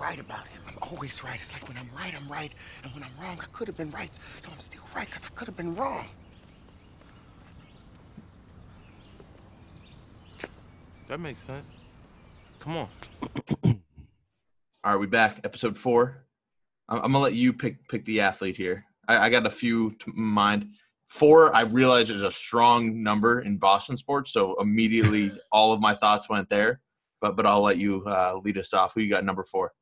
right about him. I'm always right. It's like when I'm right, I'm right. And when I'm wrong, I could have been right. So I'm still right because I could have been wrong. That makes sense. Come on. All right, we back. Episode four. I'm, I'm gonna let you pick pick the athlete here. I, I got a few to mind. Four, I realize is a strong number in Boston sports, so immediately all of my thoughts went there. But but I'll let you uh, lead us off. Who you got number four?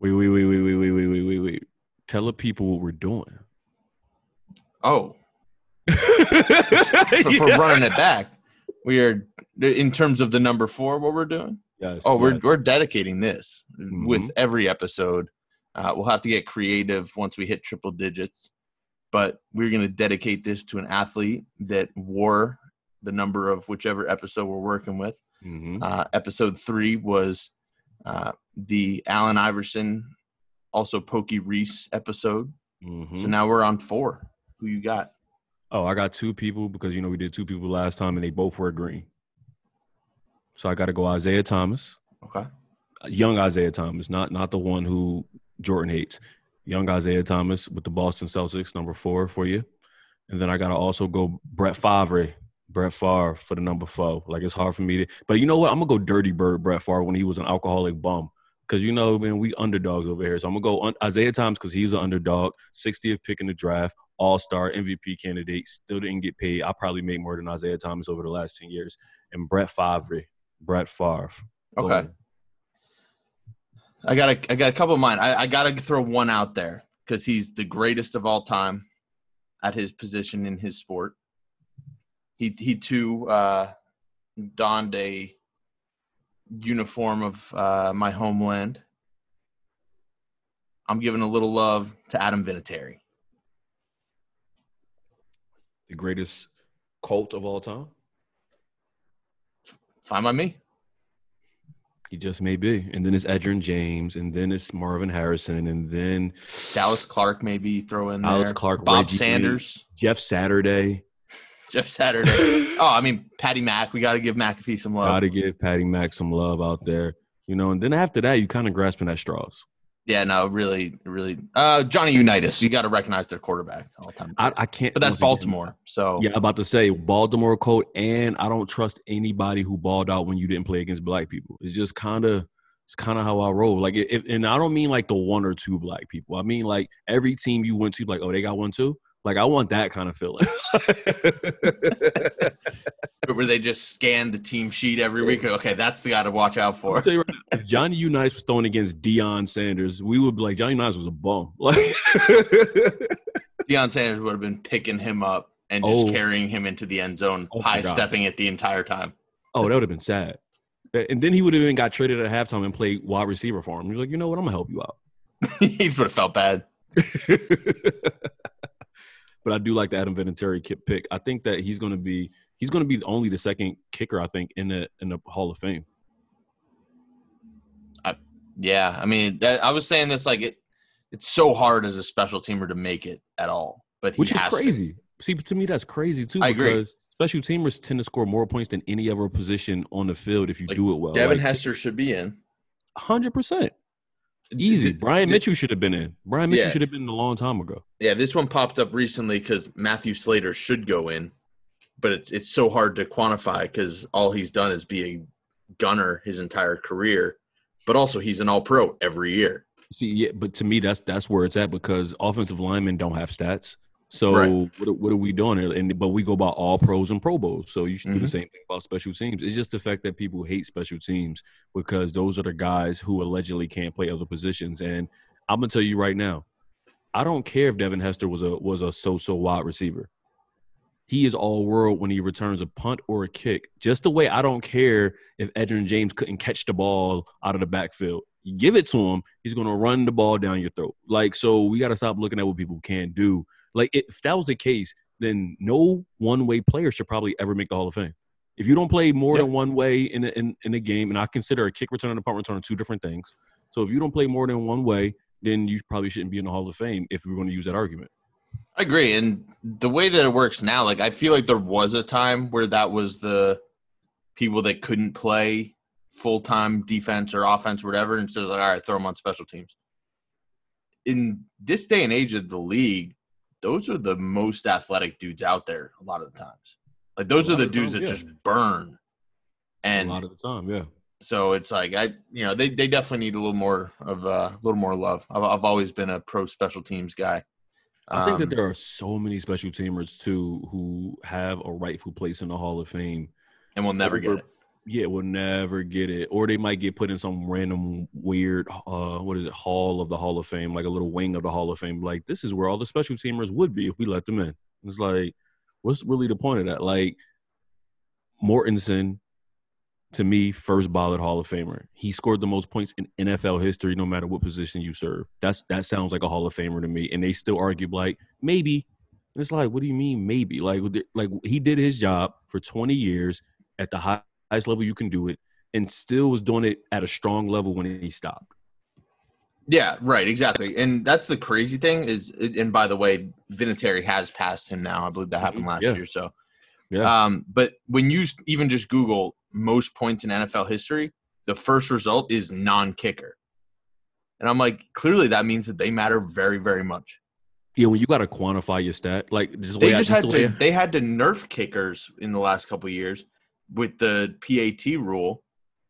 Wait, wait, wait, wait, wait, wait, wait, wait, wait, wait. Tell the people what we're doing. Oh, for, for running it back, we are in terms of the number four. What we're doing? Yes. Oh, we're we're dedicating this Mhm. with every episode. Uh, we'll have to get creative once we hit triple digits, but we're going to dedicate this to an athlete that wore the number of whichever episode we're working with. Mhm. Uh, episode three was uh, the Allen Iverson, also Pokey Reese episode. Mhm. So now we're on four. Who you got? Oh, I got two people because you know we did two people last time and they both were green. So I got to go Isaiah Thomas, Okay. young Isaiah Thomas, not not the one who Jordan hates. Young Isaiah Thomas with the Boston Celtics, number four for you. And then I got to also go Brett Favre, Brett Favre for the number four. Like it's hard for me to, but you know what? I'm gonna go Dirty Bird Brett Favre when he was an alcoholic bum. Because you know, man, we underdogs over here. So I'm gonna go un- Isaiah Thomas because he's an underdog, 60th pick in the draft, All Star MVP candidate, still didn't get paid. I probably made more than Isaiah Thomas over the last 10 years. And Brett Favre, Brett Favre. Okay. I got a, I got a couple of mine. I, I got to throw one out there because he's the greatest of all time at his position in his sport. He he too uh, donned a uniform of uh, my homeland. I'm giving a little love to Adam Vinatieri. The greatest Colt of all time. Fine by me. He just may be. And then it's Edgerrin James, and then it's Marvin Harrison, and then Dallas Clark maybe throw in there. Alex Clark, Bob Reggie Sanders, Jeff Saturday. Jeff Saturday. oh, I mean Patty Mack. We got to give McAfee some love. Got to give Patty Mack some love out there. You know, and then after that, you kind of grasping at straws. Yeah, no, really, really. Uh, Johnny Unitas, you got to recognize their quarterback all the time. I, I can't. but that's once again, Baltimore, so Yeah, I'm about to say Baltimore Colt, and I don't trust anybody who balled out when you didn't play against black people. It's just kind of, it's kind of how I roll. Like, if, and I don't mean like the one or two black people. I mean like every team you went to, like, oh, they got one too. Like, I want that kind of feeling. where they just scan the team sheet every week. Okay, that's the guy to watch out for. tell you right now, if Johnny Unitas was throwing against Deion Sanders, we would be like, Johnny Unitas was a bum. Like, Deion Sanders would have been picking him up and just Oh. carrying him into the end zone, Oh high stepping it the entire time. oh, that would have been sad. And then he would have even got traded at halftime and played wide receiver for him. You're like, you know what? I'm gonna help you out. he would have felt bad. But I do like the Adam Vinatieri pick. I think that he's going to be he's going to be only the second kicker I think in the in the Hall of Fame. I, Yeah, I mean, that, I was saying this like it. It's so hard as a special teamer to make it at all, but he Which is has to. crazy. See, to me, that's crazy too. I agree. because special teamers tend to score more points than any other position on the field if you Like, do it well. Devin Like, Hester should be in. hundred percent easy. Brian Mitchell should have been in. Brian Mitchell Yeah. should have been in a long time ago. Yeah, this one popped up recently because Matthew Slater should go in, but it's it's so hard to quantify because all he's done is be a gunner his entire career, but also he's an All Pro every year. See, yeah, but to me, that's that's where it's at because offensive linemen don't have stats. So Right. what, are- what are we doing? here? And but we go by all pros and Pro Bowls. So you should do the Mhm. same thing about special teams. It's just the fact that people hate special teams because those are the guys who allegedly can't play other positions. And I'm gonna tell you right now, I don't care if Devin Hester was a was a so-so wide receiver. He is all world when he returns a punt or a kick. Just the way I don't care if Edgerrin James couldn't catch the ball out of the backfield. You give it to him, he's gonna run the ball down your throat. Like so, we gotta stop looking at what people can do. Like if that was the case, then no one way player should probably ever make the Hall of Fame. If you don't play more than one way in a, in, in a game, and I consider a kick return and a punt return two different things. So if you don't play more than one way, then you probably shouldn't be in the Hall of Fame if we're going to use that argument. I agree, and the way that it works now, like I feel like there was a time where that was the people that couldn't play full time defense or offense or whatever, and so like, all right, throw them on special teams. In this day and age of the league, those are the most athletic dudes out there. A lot of the times, like those are the dudes time, that yeah. just burn. And a lot of the time, yeah. so it's like I, you know, they, they definitely need a little more of uh, a little more love. I've, I've always been a pro special teams guy. I think that Um, there are so many special teamers too who have a rightful place in the Hall of Fame. and we'll never get it. Yeah, will never get it, or they might get put in some random weird, uh, what is it, Hall of the Hall of Fame, like a little wing of the Hall of Fame. Like this is where all the special teamers would be if we let them in. It's like, what's really the point of that? Like Morten Andersen, to me, first ballot Hall of Famer. He scored the most points in NFL history, no matter what position you serve. That's that sounds like a Hall of Famer to me. And they still argue like maybe. It's like, what do you mean maybe? Like, like he did his job for 20 years at the high- highest level you can do it, and still was doing it at a strong level when he stopped. Yeah, right, exactly. And that's the crazy thing is, and by the way, Vinatieri has passed him now. I believe that happened last yeah. year. So, Yeah. um, but when you even just Google most points in NFL history, the first result is non-kicker, and I'm like, clearly that means that they matter very, very much. Yeah, when you got to quantify your stat, like just the They way I- just just had the to I- they had to nerf kickers in the last couple of years with the PAT rule,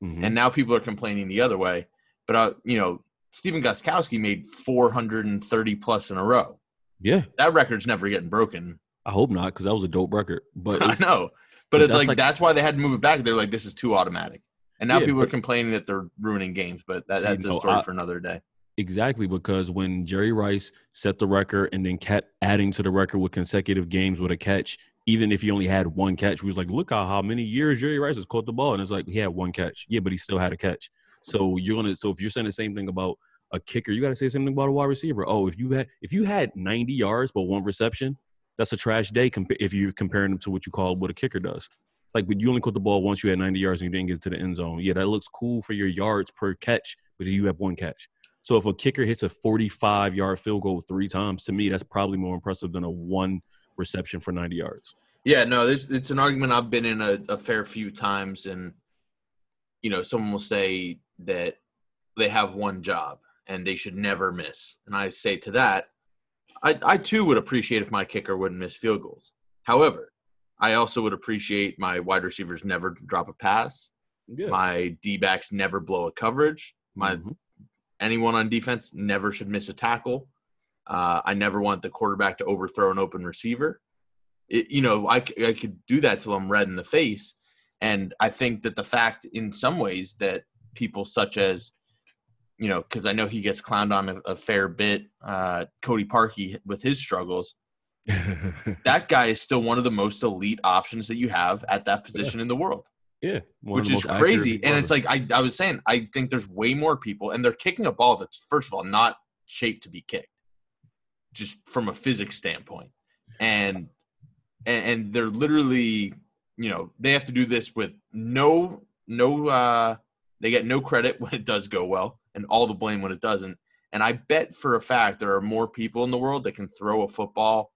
Mhm. and now people are complaining the other way. But uh, you know, Stephen Gostkowski made 430 plus in a row. yeah, That record's never getting broken. I hope not because that was a dope record. But I know, but, but it's like, like- that's why they had to move it back. They're like, this is too automatic, and now Yeah, people are complaining that they're ruining games. But that, See, that's a no, story I- for another day. Exactly, because when Jerry Rice set the record and then kept adding to the record with consecutive games with a catch, even if he only had one catch, we was like, look how how many years Jerry Rice has caught the ball, and it's like he had one catch, yeah, but he still had a catch. So you're gonna, so if you're saying the same thing about a kicker, you got to say something about a wide receiver. Oh, if you had if you had 90 yards but one reception, that's a trash day if you're comparing them to what you call what a kicker does. Like, but you only caught the ball once, you had 90 yards and you didn't get to the end zone. Yeah, that looks cool for your yards per catch, but you have one catch. So if a kicker hits a 45 yard field goal three times, to me, that's probably more impressive than a one reception for 90 yards. Yeah, no, this it's an argument I've been in a, a fair few times, and you know, someone will say that they have one job and they should never miss, and I say to that, I, I too would appreciate if my kicker wouldn't miss field goals. However, I also would appreciate my wide receivers never drop a pass, Yeah. my D backs never blow a coverage, my Mhm. anyone on defense never should miss a tackle. Uh, I never want the quarterback to overthrow an open receiver. It, you know, I, I could do that till I'm red in the face. And I think that the fact, in some ways, that people such as, you know, because I know he gets clowned on a, a fair bit, uh, Cody Parkey with his struggles, that guy is still one of the most elite options that you have at that position in the world yeah. which is crazy. And it's like I, I was saying, I think there's way more people, and they're kicking a ball that's first of all not shaped to be kicked, just from a physics standpoint, and and, and they're literally, you know, they have to do this with no no, uh, they get no credit when it does go well, and all the blame when it doesn't. And I bet for a fact there are more people in the world that can throw a football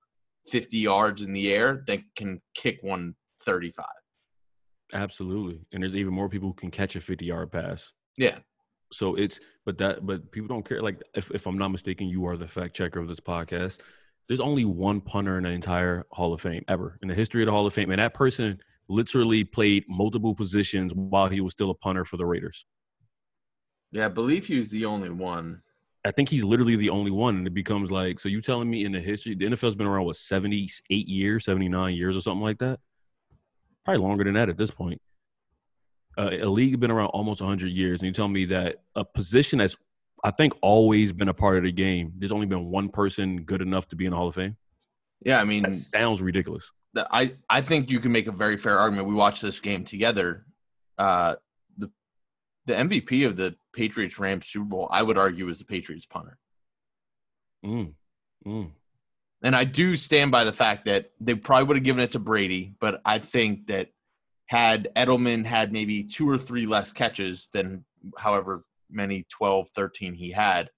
50 yards in the air than can kick one 35. Absolutely. And there's even more people who can catch a 50 yard pass. Yeah. So it's but that but people don't care. Like if, if I'm not mistaken, you are the fact checker of this podcast. There's only one punter in the entire Hall of Fame ever in the history of the Hall of Fame, and that person literally played multiple positions while he was still a punter for the Raiders. Yeah, I believe he was the only one. I think he's literally the only one, and it becomes like so. You telling me in the history, the NFL's been around what seventy eight years, seventy nine years, or something like that? Probably longer than that at this point. Uh, a league been around almost hundred years, and you tell me that a position that's I think always been a part of the game. There's only been one person good enough to be in the Hall of Fame. Yeah, I mean, That sounds ridiculous. I I think you can make a very fair argument. We watched this game together. Uh, the the MVP of the Patriots Rams Super Bowl, I would argue, is the Patriots punter. Mm. Mm. And I do stand by the fact that they probably would have given it to Brady, but I think that had Edelman had maybe two or three less catches than however many 12, 13 he had,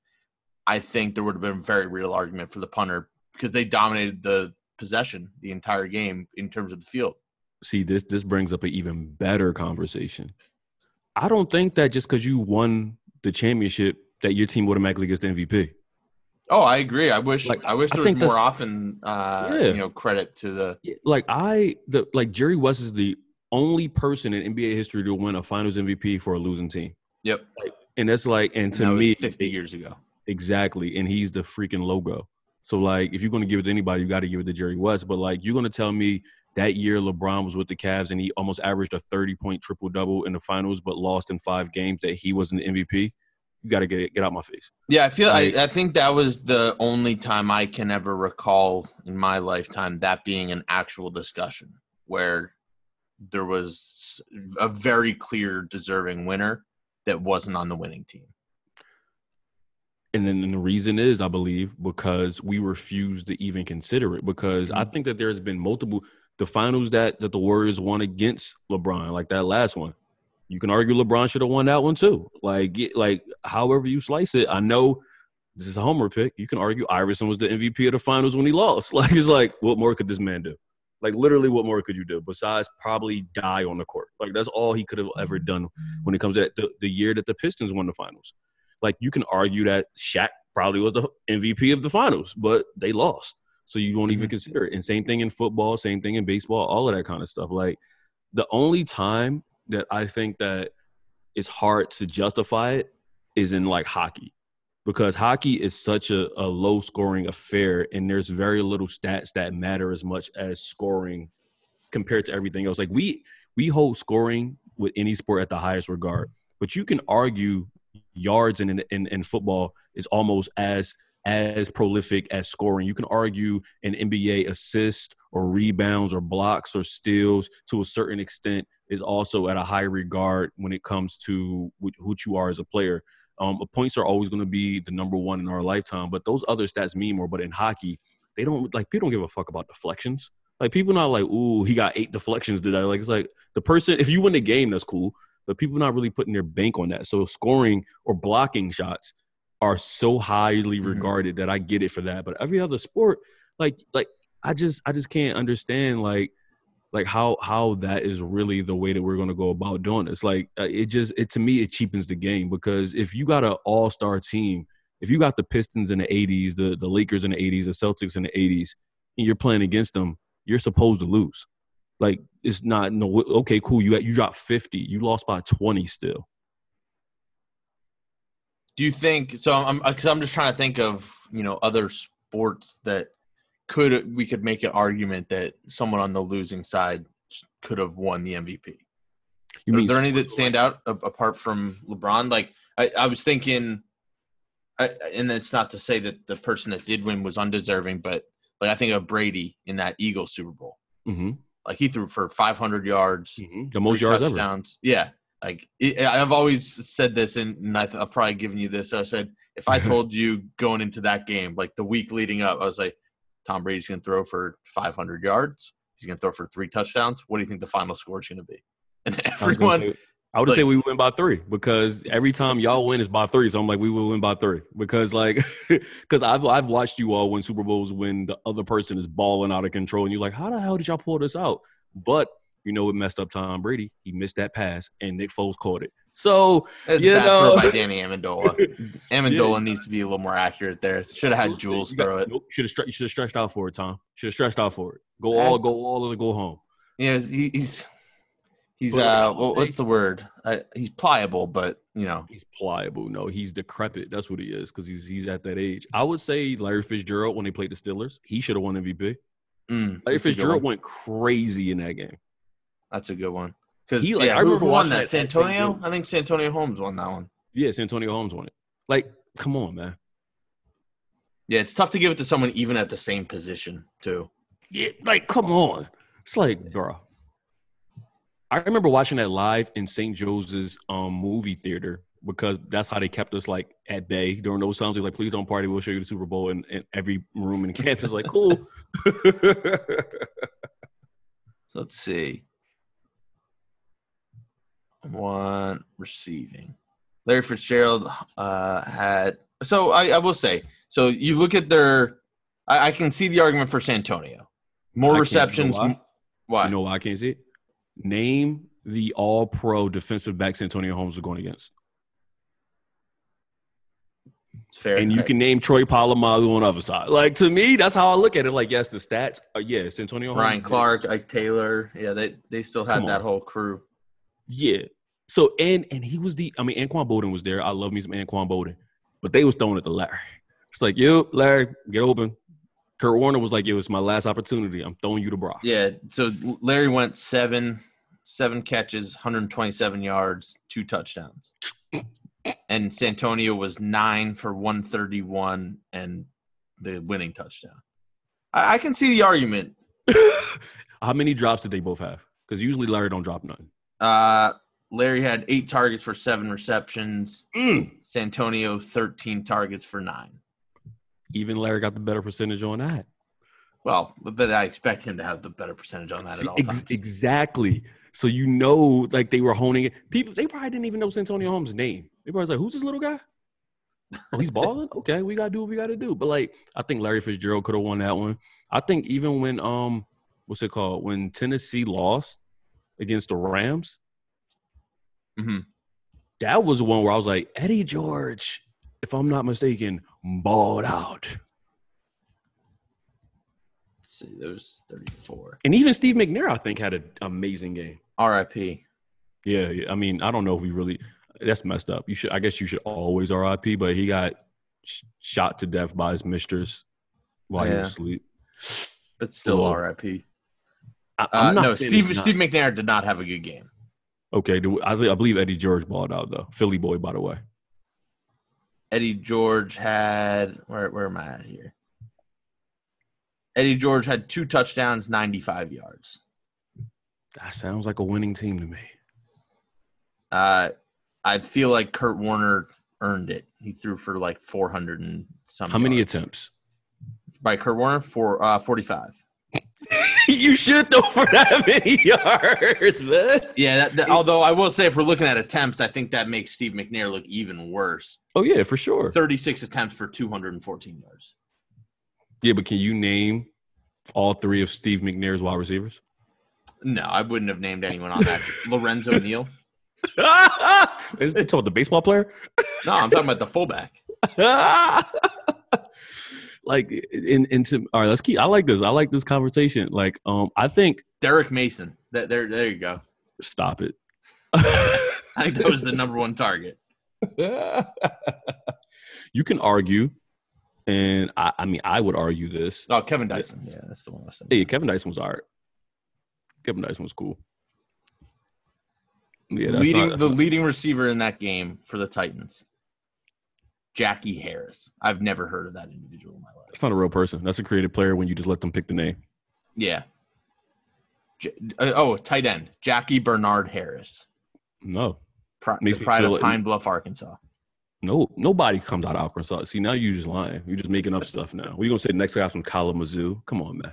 I think there would have been a very real argument for the punter because they dominated the possession the entire game in terms of the field. See, this this brings up an even better conversation. I don't think that just because you won the championship that your team automatically gets the MVP. Oh, I agree. I wish Like, I wish I there was more often uh Yeah. you know credit to the Like I the like Jerry West is the only person in NBA history to win a Finals MVP for a losing team, Yep. and that's like and to that was me 50 years ago. Exactly. And he's the freaking logo. So like if you're gonna give it to anybody, you gotta give it to Jerry West. But like you're gonna tell me that year LeBron was with the Cavs and he almost averaged a 30 point triple double in the finals, but lost in five games that he wasn't the MVP. You gotta get it get out my face. Yeah, I feel Like- I, I think that was the only time I can ever recall in my lifetime that being an actual discussion where there was a very clear deserving winner that wasn't on the winning team. And then the reason is, I believe, because we refuse to even consider it. Because I mm-hmm. think that there's been multiple the finals that that the Warriors won against LeBron, like that last one. You can argue LeBron should have won that one too. Like, like however you slice it, I know this is a homer pick. You can argue Iverson was the MVP of the finals when he lost. Like, it's like, what more could this man do? Like, literally, what more could you do besides probably die on the court? Like, that's all he could have ever done when it comes to that, the, the year that the Pistons won the finals. Like, you can argue that Shaq probably was the MVP of the finals, but they lost. So you won't even Mhm. consider it. And same thing in football, same thing in baseball, all of that kind of stuff. Like, the only time that I think that it's hard to justify it is in like hockey because hockey is such a, a low scoring affair and there's very little stats that matter as much as scoring compared to everything else. Like we we hold scoring with any sport at the highest regard but you can argue yards in in, in football is almost as as prolific as scoring. You can argue an nba assist or rebounds or blocks or steals to a certain extent is also at a high regard when it comes to wh- who you are as a player um, points are always going to be the number one in our lifetime, but those other stats mean more. But in hockey, they don't like people don't give a fuck about deflections. Like people not like, ooh, he got eight deflections today. Like it's like the person if you win the game, that's cool. But people not really putting their bank on that. So scoring or blocking shots are so highly Mhm. regarded that I get it for that. But every other sport, like like I just I just can't understand like like how how that is really the way that we're going to go about doing this like uh, it just it to me it cheapens the game because if you got an all-star team if you got the pistons in the 80s the the lakers in the 80s the celtics in the 80s and you're playing against them you're supposed to lose like it's not no okay cool you got you dropped 50 you lost by 20 still Do you think so? I'm because I'm just trying to think of you know other sports that could we could make an argument that someone on the losing side could have won the MVP. you Are there any that stand out apart from LeBron? Like I, I was thinking, I, and it's not to say that the person that did win was undeserving, but like I think of Brady in that Eagle Super Bowl. hmm Like he threw for 500 yards, hmm the most yards ever. Yeah, like it, I've always said this, and, and I I've probably given you this. I said if I told you going into that game, like the week leading up, I was like, Tom Brady's going to throw for 500 yards. He's going to throw for three touchdowns. What do you think the final score is going to be? And I everyone, say- I would say we win by three because every time y'all win is by three. So I'm like, we will win by three because like, because I've I've watched you all win Super Bowls when the other person is balling out of control and you're like, how the hell did y'all pull this out? But you know what messed up Tom Brady? He missed that pass and Nick Foles caught it. So That's You know. by Danny Amendola. Amendola needs to be a little more accurate there. Should have had Jules got- throw it. Nope, should have stre- should have stretched out for it, Tom. Should have stretched out for it. Go all, go all, or go home. Yeah, he, he's he's But, uh, well, what's the word? Uh, he's pliable, but you know, He's pliable. No, he's decrepit. That's what he is because he's he's at that age. I would say Larry Fitzgerald when they played the Steelers, he should have won MVP. mm, Larry that's a good Fitzgerald went crazy in that game. That's a good one. Because He, like, yeah, I remember who won watching that? that at Santonio? I think Santonio Holmes won that one. Yes, Antonio Holmes won it. Like, come on, man. Yeah, it's tough to give it to someone even at the same position too. Yeah, like, come on. It's like, bro. I remember watching that live in St. Joseph's um, movie theater because that's how they kept us like at bay during those times. They're like, please don't party. We'll show you the Super Bowl. And, and every room in campus like, cool. Let's see. One receiving. Larry Fitzgerald uh, had. So I, I will say. So you look at their. I, I can see the argument for Santonio. More I can't- you know receptions. why? Why? You know why I can't see it? Name the all pro defensive backs Antonio Holmes was going against. It's fair. And you can name Troy Polamalu on the other side. Like to me, that's how I look at it. Like, yes, the stats are yes, Antonio Holmes. Ryan Clark, Ike Taylor. Yeah, they they still had that whole crew. Yeah. So and and he was the I mean Anquan Boldin was there. I love me some Anquan Boldin. But they was throwing it to Larry. It's like, yo, Larry, get open. Kurt Warner was like, yo, it's my last opportunity. I'm throwing you to Brock. Yeah. So Larry went seven seven catches, 127 yards, two touchdowns. And Santonio was nine for 131 and the winning touchdown. I, I can see the argument. How many drops did they both have? Because usually Larry don't drop none. Uh, Larry had eight targets for seven receptions. Mm. Santonio 13 targets for nine. Even Larry got the better percentage on that. Well, but, but I expect him to have the better percentage on that See, at all ex- times. exactly. So you know, like they were honing it. People, they probably didn't even know Santonio Holmes' name. They probably was like, "Who's this little guy? Oh, he's balling. okay, we gotta do what we gotta do." But like, I think Larry Fitzgerald could have won that one. I think even when um, what's it called? When Tennessee lost against the Rams, Mhm. that was the one where I was like, Eddie George, if I'm not mistaken, balled out. Let's see, there's 34. And even Steve McNair, I think, had an amazing game. RIP. Yeah, yeah, I mean, I don't know if we really. That's messed up. You should. I guess you should always RIP, but he got sh- shot to death by his mistress while he was asleep. But still Well, RIP. I, Uh, I'm not no, Steve. Steve McNair did not have a good game. Okay, do, I, I believe Eddie George balled out though. Philly boy, by the way. Eddie George had where where am I at here? Eddie George had two touchdowns, 95 yards. That sounds like a winning team to me. Uh, I feel like Kurt Warner earned it. He threw for like 400 and some. How many attempts? by Kurt Warner? For uh, 45. you should throw for that many yards, man. Yeah, that, that- although I will say, if we're looking at attempts, I think that makes Steve McNair look even worse. Oh yeah, for sure. 36 attempts for 214 yards. Yeah, but can you name all three of Steve McNair's wide receivers? No, I wouldn't have named anyone on that. Lorenzo Neal. Is it talking about the baseball player? No, I'm talking about the fullback. Like in into all right, let's keep I like this. I like this conversation. Like, um, I think Derrick Mason. That there, there you go. stop it. I think that was the number one target. you can argue, and I, I mean I would argue this. Oh, Kevin Dyson. Yeah, that's the one I was Hey. Kevin Dyson was all right. Kevin Dyson was cool. Yeah, that's leading not, the leading receiver in that game for the Titans, Jackie Harris. I've never heard of that individual in my life. that's not a real person. That's a creative player when you just let them pick the name. Yeah. J- uh, oh, tight end Jackie Bernard Harris, No, Pri- Makes the pride of it- Pine Bluff, Arkansas. no, nobody comes out of Arkansas. See, now you're just lying. You're just making up stuff now. We gonna say next guy from Kalamazoo? Come on, man.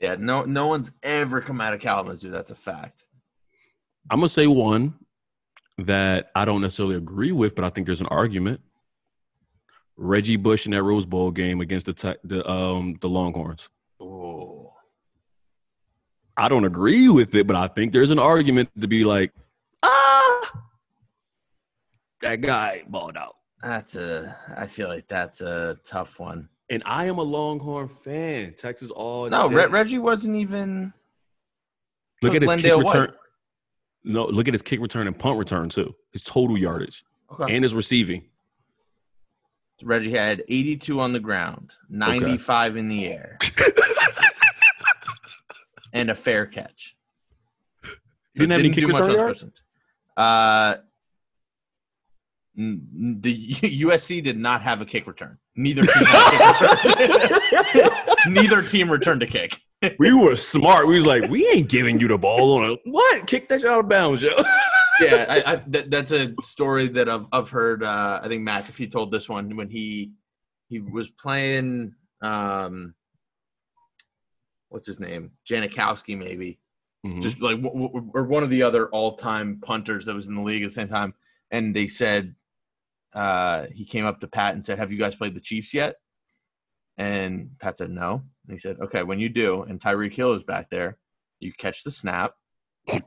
Yeah, no, no one's ever come out of Kalamazoo. That's a fact. I'm gonna say one that I don't necessarily agree with, but I think there's an argument. Reggie Bush in that Rose Bowl game against the the um the Longhorns. Oh, I don't agree with it, but I think there's an argument to be like, ah, that guy balled out. that's a. I feel like that's a tough one. And I am a Longhorn fan. Texas all No. Re- Reggie wasn't even. look at his LenDale kick return. White. No, look at his kick return and punt return too. His total yardage Okay. and his receiving. Reggie had 82 on the ground, 95 in the air, and a fair catch. He didn't have any kick do much on special. Uh, the USC did not have a kick return. Neither team had a kick return. Neither team returned a kick. we were smart. We was like, we ain't giving you the ball on a what? Kick that shit out of bounds, yo. yeah, I, I, that, that's a story that I've, I've heard. Uh, I think McAfee told this one when he he was playing. Um, what's his name? Janikowski, maybe. Mhm. Just like w- w- or one of the other all-time punters that was in the league at the same time, and they said uh, he came up to Pat and said, "Have you guys played the Chiefs yet?" And Pat said, "No." And he said, "Okay, when you do, and Tyreek Hill is back there, you catch the snap,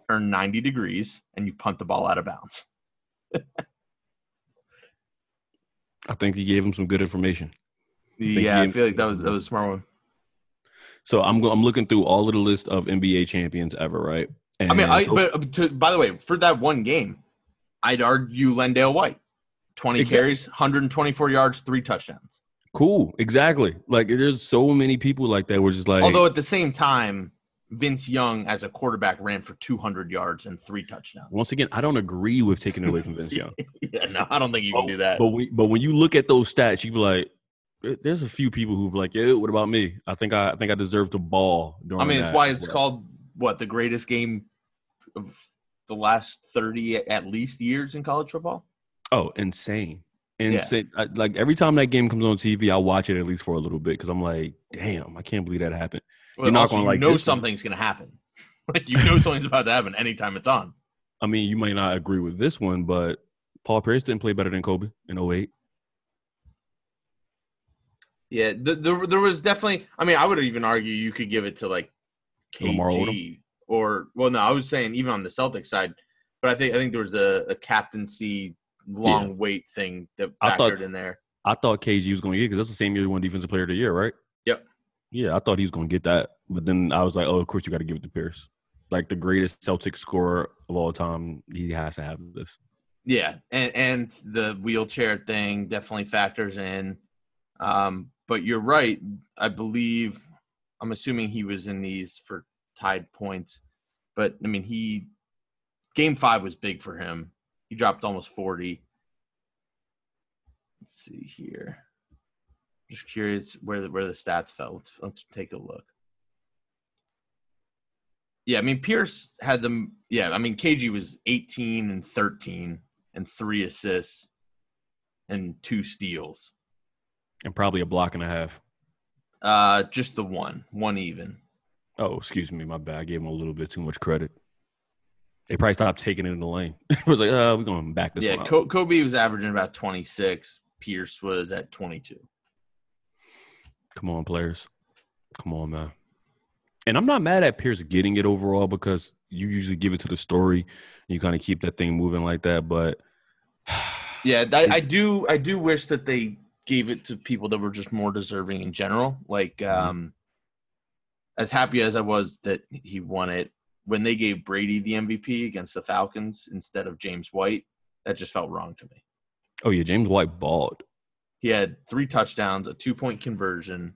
turn 90 degrees and you punt the ball out of bounds. I think he gave him some good information. Yeah, I feel like that was that was a smart one. So I'm go- I'm looking through all of the list of NBA champions ever, right? And I mean, I but uh, to, by the way, for that one game, I'd argue LenDale White, 20 Exactly. carries, 124 yards, three touchdowns. cool, exactly. Like there's so many people like that. We're just like, Although at the same time, Vince Young as a quarterback ran for 200 yards and three touchdowns. once again, I don't agree with taking it away from Vince Young. yeah, no, I don't think you can do that. But we, but when you look at those stats, you be like, eh, there's a few people who've like, yeah, what about me? I think I, I think I deserve to ball. During I mean, it's why it's well. called what the greatest game of the last 30 at least years in college football. Oh, insane. Insane. I, like every time that game comes on TV, I watch it at least for a little bit because I'm like, damn, I can't believe that happened. Well, You're not gonna you like know one. something's going to happen. like you know something's about to happen anytime it's on. I mean, you might not agree with this one, but Paul Pierce didn't play better than Kobe in 08. Yeah, th- there there was definitely. I mean, I would even argue you could give it to like Lamar KG or well, no, I was saying even on the Celtics side, but I think I think there was a, a captaincy long wait thing that I factored thought- in there. I thought KG was going to get because that's the same year he won Defensive Player of the Year, right? Yep. Yeah, I thought he was going to get that, but then I was like, oh, of course you got to give it to Pierce, like the greatest Celtic scorer of all time. He has to have this. Yeah, and and the wheelchair thing definitely factors in. Um, but you're right. I believe I'm assuming he was in these for tied points. But I mean, he game five was big for him. He dropped almost 40. Let's see here. Just curious where the, where the stats fell. Let's let's take a look. Yeah, I mean Pierce had them. Yeah, I mean KG was 18 and 13 and three assists and two steals. And probably a block and a half. Uh, just the one, one even. Oh, excuse me, my bad. I gave him a little bit too much credit. They probably stopped taking it in the lane. it was like, uh, we're going back this yeah. Co- Kobe was averaging about 26. Pierce was at 22. Come on, players. Come on, man. And I'm not mad at Pierce getting it overall because you usually give it to the story and you kind of keep that thing moving like that. But Yeah, I, I do. I do wish that they gave it to people that were just more deserving in general. Like, um, as happy as I was that he won it, when they gave Brady the MVP against the Falcons instead of James White, that just felt wrong to me. oh yeah, James White balled. He had three touchdowns, a two point conversion.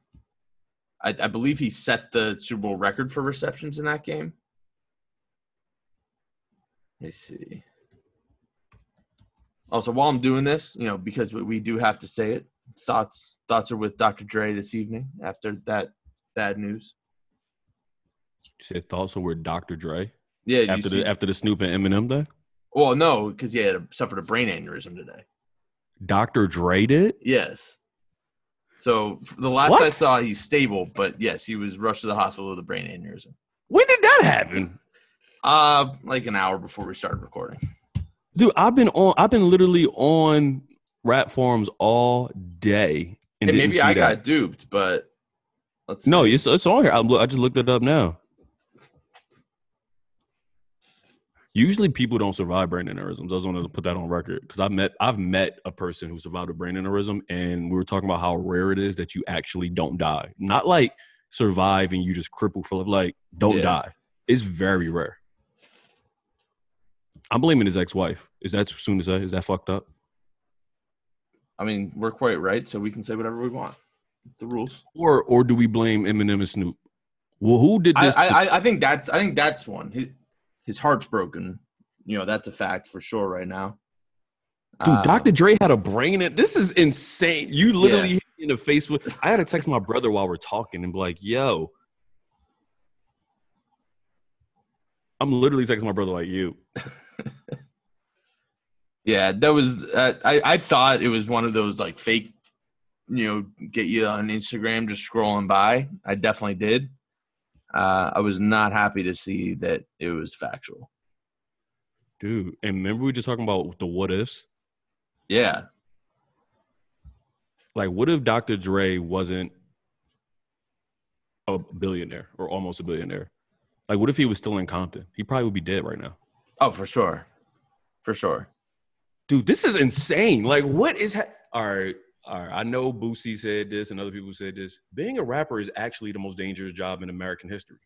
I, I believe he set the Super Bowl record for receptions in that game. Let me see. Also, while I'm doing this, you know, because we- we do have to say it, thoughts thoughts are with Dr. Dre this evening after that bad news. You said thoughts were Dr. Dre Yeah, after the after the Snoop and Eminem day. well, no, because he had a, suffered a brain aneurysm today. Dr. Dre did. Yes. So the last I saw, he's stable, but yes, he was rushed to the hospital with a brain aneurysm. When did that happen, Uh, like an hour before we started recording. dude? I've been on. I've been literally on rap forums all day and didn't maybe I that. got duped, but let's No, see. it's it's on here. I, I just looked it up now. Usually, people don't survive brain aneurysms. I just wanted to put that on record because I've met I've met a person who survived a brain aneurysm, and we were talking about how rare it is that you actually don't die. Not like survive and you just cripple for life. Like don't Yeah. die. It's very rare. I'm blaming his ex-wife. Is that too soon to say? Is that fucked up? I mean, we're quite right, so we can say whatever we want. It's the rules. Or or do we blame Eminem and Snoop? Well, who did this? I, I- I think that's I think that's one. His, heart's broken. You know, that's a fact for sure right now. Dude, Um, Dr. Dre had a brain. In, this is insane. You literally Yeah. hit me in the face with. I had to text my brother while we're talking and be like, "Yo." I'm literally texting my brother like you. Yeah, that was. Uh, I I thought it was one of those like fake, you know, get you on Instagram just scrolling by. I definitely did. Uh, I was not happy to see that it was factual. Dude, and remember we were just talking about the what ifs? Yeah, Like, what if Dr. Dre wasn't a billionaire or almost a billionaire? Like, what if he was still in Compton? He probably would be dead right now. Oh, for sure, for sure. Dude, this is insane. Like, what is? Ha- all right, all right. I know Boosie said this, and other people said this. Being a rapper is actually the most dangerous job in American history.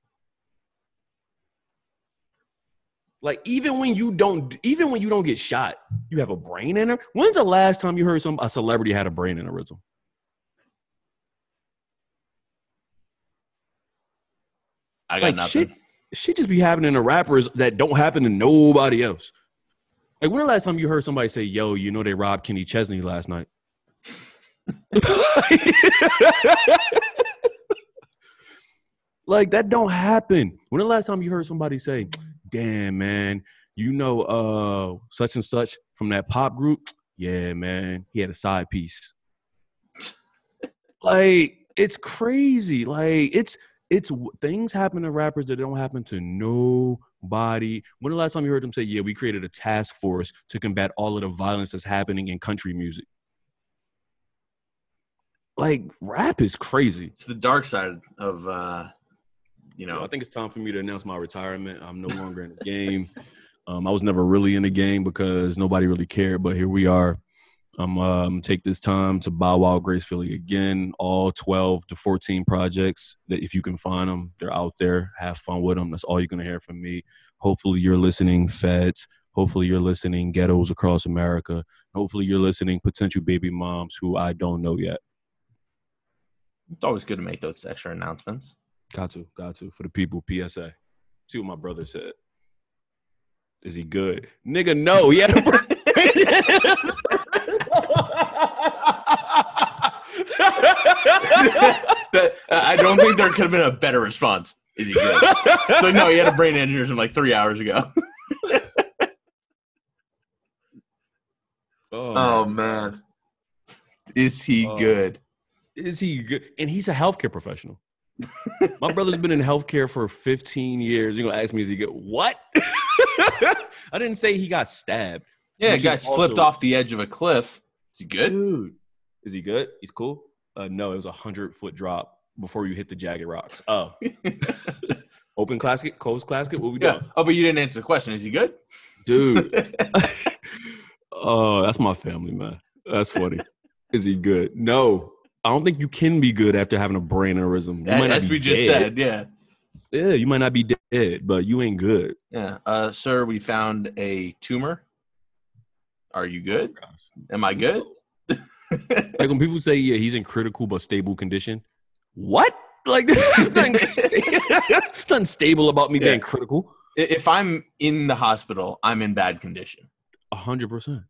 Like, even when you don't, even when you don't get shot, you have a brain in her. When's the last time you heard some a celebrity had a brain aneurysm? I got Like nothing. shit, shit just be happening to rappers that don't happen to nobody else. Like when the last time you heard somebody say, "Yo, you know they robbed Kenny Chesney last night"? like that don't happen. When the last time you heard somebody say, "Damn man, you know uh such and such from that pop group"? Yeah, man, he had a side piece. like it's crazy. Like it's it's things happen to rappers that don't happen to nobody. When the last time you heard them say, "Yeah, we created a task force to combat all of the violence that's happening in country music"? Like rap is crazy. It's the dark side of, uh, you You know, know, I think it's time for me to announce my retirement. I'm no longer in the game. Um, I was never really in the game because nobody really cared, but here we are. I'm um, take this time to bow wow gracefully again. All 12 to 14 projects that if you can find them, they're out there. Have fun with them. That's all you're gonna hear from me. Hopefully you're listening, feds. Hopefully you're listening, ghettos across America. Hopefully you're listening, potential baby moms who I don't know yet. It's always good to make those extra announcements. Got to, got to. For the people, PSA. See what my brother said. Is he good? Nigga, no. He had a That- I don't think there could have been a better response. Is he good? so no, he had a brain aneurysm like three hours ago. oh, Oh man, is he Oh. good? Is he good? And he's a healthcare professional. my brother's been in healthcare for 15 years. You're gonna ask me, is he good? What? I didn't say he got stabbed. Yeah, guy is slipped off the edge of a cliff. Is he good? Dude, is he good? He's cool. Uh, no, it was a hundred foot drop before you hit the jagged rocks. Oh, open casket, closed casket. What we yeah. doing, Oh, but you didn't answer the question. Is he good? dude? oh, that's my family, man. That's funny. is he good? No, I don't think you can be good after having a brain aneurysm. You might As be we just said, yeah. Yeah, you might not be dead, but you ain't good. Yeah. Uh, sir, we found a tumor. Are you good? Am I good? Like when people say, "Yeah, he's in critical but stable condition." What? Like there's nothing, nothing stable about me Yeah. being critical. If I'm in the hospital, I'm in bad condition. A hundred percent.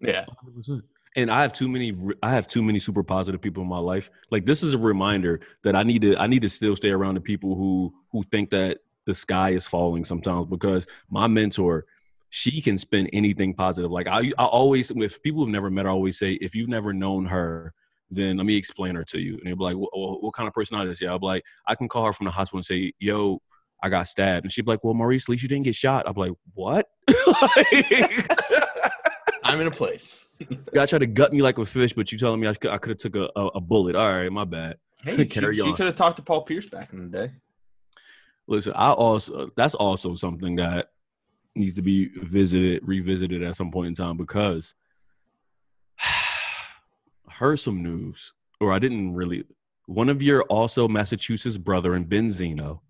Yeah. 100%. And I have too many. I have too many super positive people in my life. Like this is a reminder that I need to. I need to still stay around the people who who think that the sky is falling sometimes. Because my mentor, she can spin anything positive. Like I, I always if people who've never met her, I always say, if you've never known her, then let me explain her to you. And they'll be like, well, what kind of personality is she? I'll be like, I can call her from the hospital and say, yo. I got stabbed, and she'd be like, "Well, Maurice, at least you didn't get shot." I'm like, "What?" Like- I'm in a place. guy tried to gut me like a fish, but you telling me I could I could have took a, a, a bullet. All right, my bad. Hey, she, Carry she could have talked to Paul Pierce back in the day. Listen, I also that's also something that needs to be visited, revisited at some point in time because I heard some news, or I didn't really. One of your also Massachusetts brother and Benzino,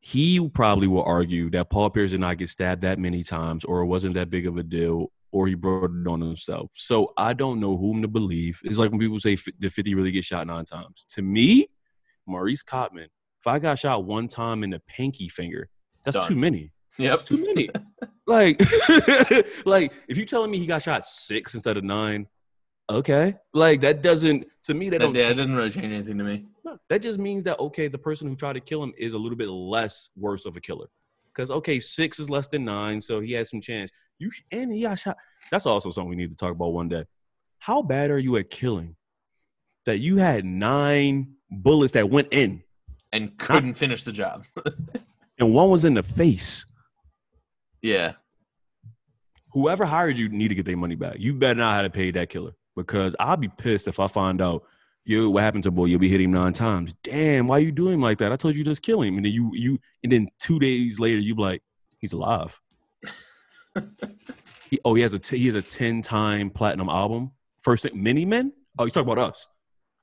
he probably will argue that Paul Pierce did not get stabbed that many times, or it wasn't that big of a deal, or he brought it on himself. So I don't know whom to believe. It's like when people say, "Did 50 really get shot nine times?" To me, Maurice Cotman, if I got shot one time in the pinky finger, that's Done. too many. Yep. That's too many. like, like if you're telling me he got shot six instead of nine, okay. Like that doesn't to me that That, don't yeah, it change- didn't really change anything to me. no, that just means that okay, the person who tried to kill him is a little bit less worse of a killer. Because okay, six is less than nine, so he had some chance. You sh- and he got shot. That's also something we need to talk about one day. How bad are you at killing? That you had nine bullets that went in, And couldn't finish the job. and one was in the face. yeah. Whoever hired you need to get their money back. You better not have to pay that killer because I'll be pissed if I find out yo, what happened to boy? You'll be hitting him nine times. Damn, why you doing him like that? I told you just kill him. And then you you and then two days later you be like, he's alive. he, oh, he has a t- he has a ten time platinum album. First thing, Many Men. Oh, he's talking about us.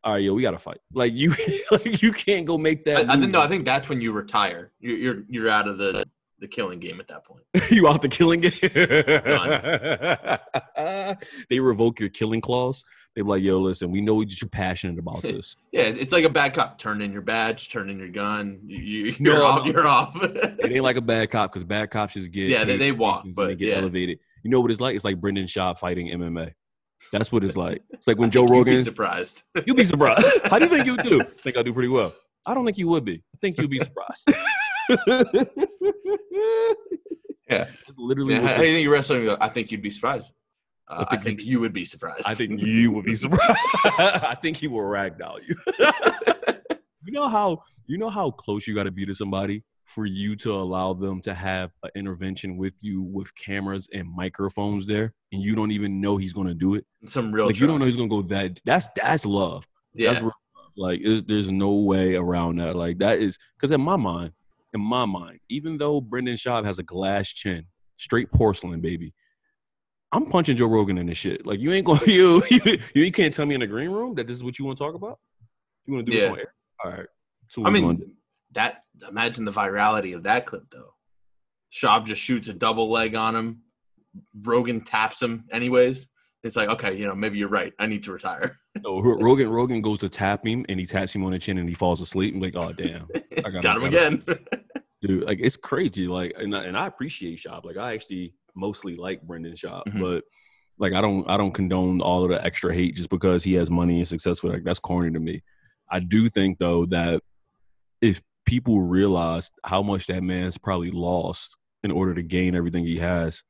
All right, yo, we gotta fight. Like you, like you can't go make that. I, I think no, I think that's when you retire. You're you're, you're out of the the killing game at that point. you out the killing game. they revoke your killing clause. They be like, yo, listen, we know that you're passionate about this. Yeah, it's like a bad cop. Turn in your badge, turn in your gun. You, you, No, you're off. You're off. it ain't like a bad cop because bad cops just get Yeah, they- they walk, but they get yeah. elevated. You know what it's like? It's like Brendan Schaub fighting MMA. That's what it's like. It's like when Joe think you'd Rogan. Be surprised. You'd be surprised. How do you think you do? I think I do pretty well. I don't think you would be. I think you'd be surprised. Yeah. It's literally. Yeah, how do you think you're wrestling? I think you'd be surprised. Uh, I think think you'd you would be surprised. I think you would be surprised. I think he will ragdoll you. you know how you know how close you got to be to somebody for you to allow them to have an intervention with you with cameras and microphones there, and you don't even know he's going to do it. some real. like you don't know he's going to go that. That's that's love. Yeah, That's real love. Like there's no way around that. Like that is because in my mind, in my mind, even though Brendan Schaub has a glass chin, straight porcelain, baby. I'm punching Joe Rogan in this shit. Like you ain't going you you you can't tell me in the green room that this is what you want to talk about. You want to do Yeah. this on air? All right. So I mean, that. Imagine the virality of that clip though. Schaub just shoots a double leg on him. Rogan taps him anyways. It's like, okay, you know, maybe you're right. I need to retire. no, Rogan Rogan goes to tap him and he taps him on the chin and he falls asleep. I'm like, oh damn, I Got, gotta- him again. dude. Like it's crazy. Like and I, and I appreciate Schaub. Like I actually mostly like Brendan Schaub, Mhm. but like I don't I don't condone all of the extra hate just because he has money and successful. Like that's corny to me. I do think though that if people realize how much that man's probably lost in order to gain everything he has,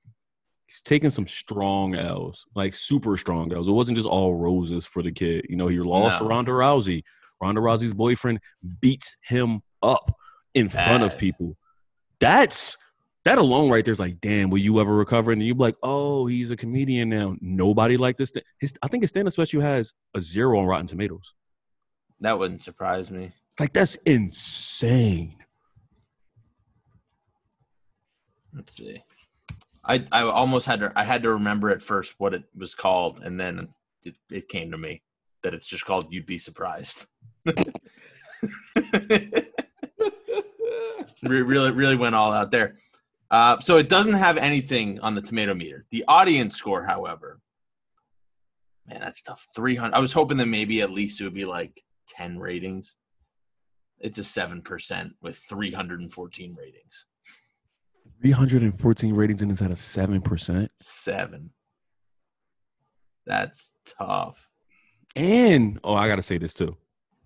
he's taking some strong L's, like super strong L's. It wasn't just all roses for the kid. You know, he lost No. Ronda Rousey. Ronda Rousey's boyfriend beats him up in front of people. That's that alone right there is like, damn, will you ever recover? And you'd be like, oh, he's a comedian now. Nobody like this. His, I think his stand-up special has a zero on Rotten Tomatoes. that wouldn't surprise me. Like that's insane. Let's see. I I almost had to I had to remember at first what it was called, and then it, it came to me that it's just called "You'd Be Surprised." Really, really went all out there. Uh, so it doesn't have anything on the tomato meter. The audience score, however, man, that's tough. Three hundred. I was hoping that maybe at least it would be like ten ratings. It's a seven percent with three hundred and fourteen ratings. 314 ratings and it's at a 7%. Seven. That's tough. And oh, I gotta say this too.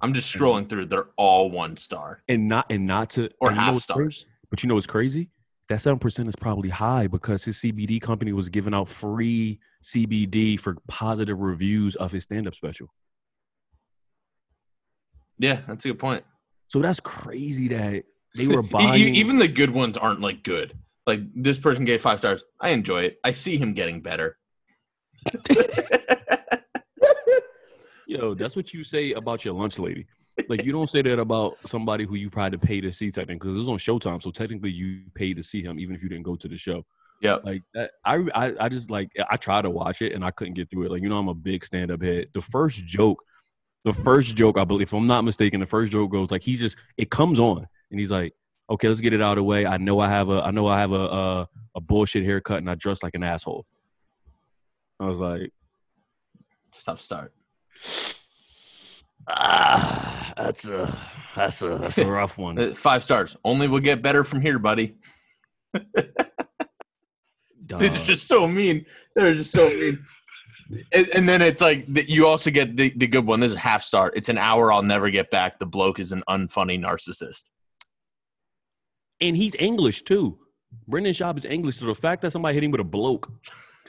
I'm just scrolling through. They're all one star And not and not to or and you know half what's crazy? stars. But you know what's crazy? That seven percent is probably high because his CBD company was giving out free CBD for positive reviews of his stand-up special. Yeah, that's a good point. So that's crazy that they were buying. Even the good ones aren't like good. Like this person gave five stars. I enjoy it. I see him getting better. Yo, that's what you say about your lunch lady. Like you don't say that about somebody who you probably pay to see technically because it was on Showtime, so technically you paid to see him even if you didn't go to the show. Yeah, Like that, I, I I just like I tried to watch it and I couldn't get through it. Like you know I'm a big stand up head. The first joke, the first joke I believe, if I'm not mistaken, the first joke goes like he just it comes on and he's like, okay, let's get it out of the way. I know I have a I know I have a a, a bullshit haircut and I dress like an asshole. I was like, Tough start. ah, that's a that's a that's a rough one. Uh, Five stars. Only will get better from here, buddy. Dog. It's just so mean. They're just so mean. And, and then it's like you also get the, the good one. This is half star. It's an hour I'll never get back. The bloke is an unfunny narcissist. and he's English too. Brendan Schaub is English, so the fact that somebody hit him with a bloke,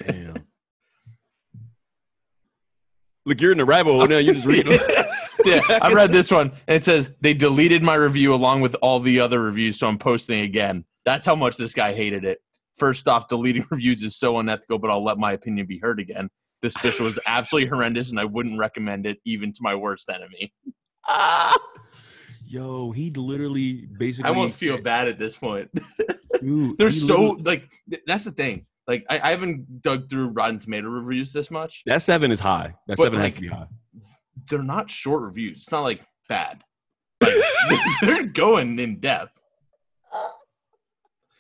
damn. Look, you're in the rabbit hole now. You just read it. yeah, I read this one and it says they deleted my review along with all the other reviews, so I'm posting again. That's how much this guy hated it. First off, deleting reviews is so unethical, but I'll let my opinion be heard again. This special was absolutely horrendous, and I wouldn't recommend it even to my worst enemy. Ah, Yo, he literally basically. I won't feel bad at this point. Dude, They're so like th- that's the thing. Like I, I haven't dug through Rotten Tomato reviews this much. that seven is high. That seven has to be high. They're not short reviews. It's not like bad. Like, they're going in depth.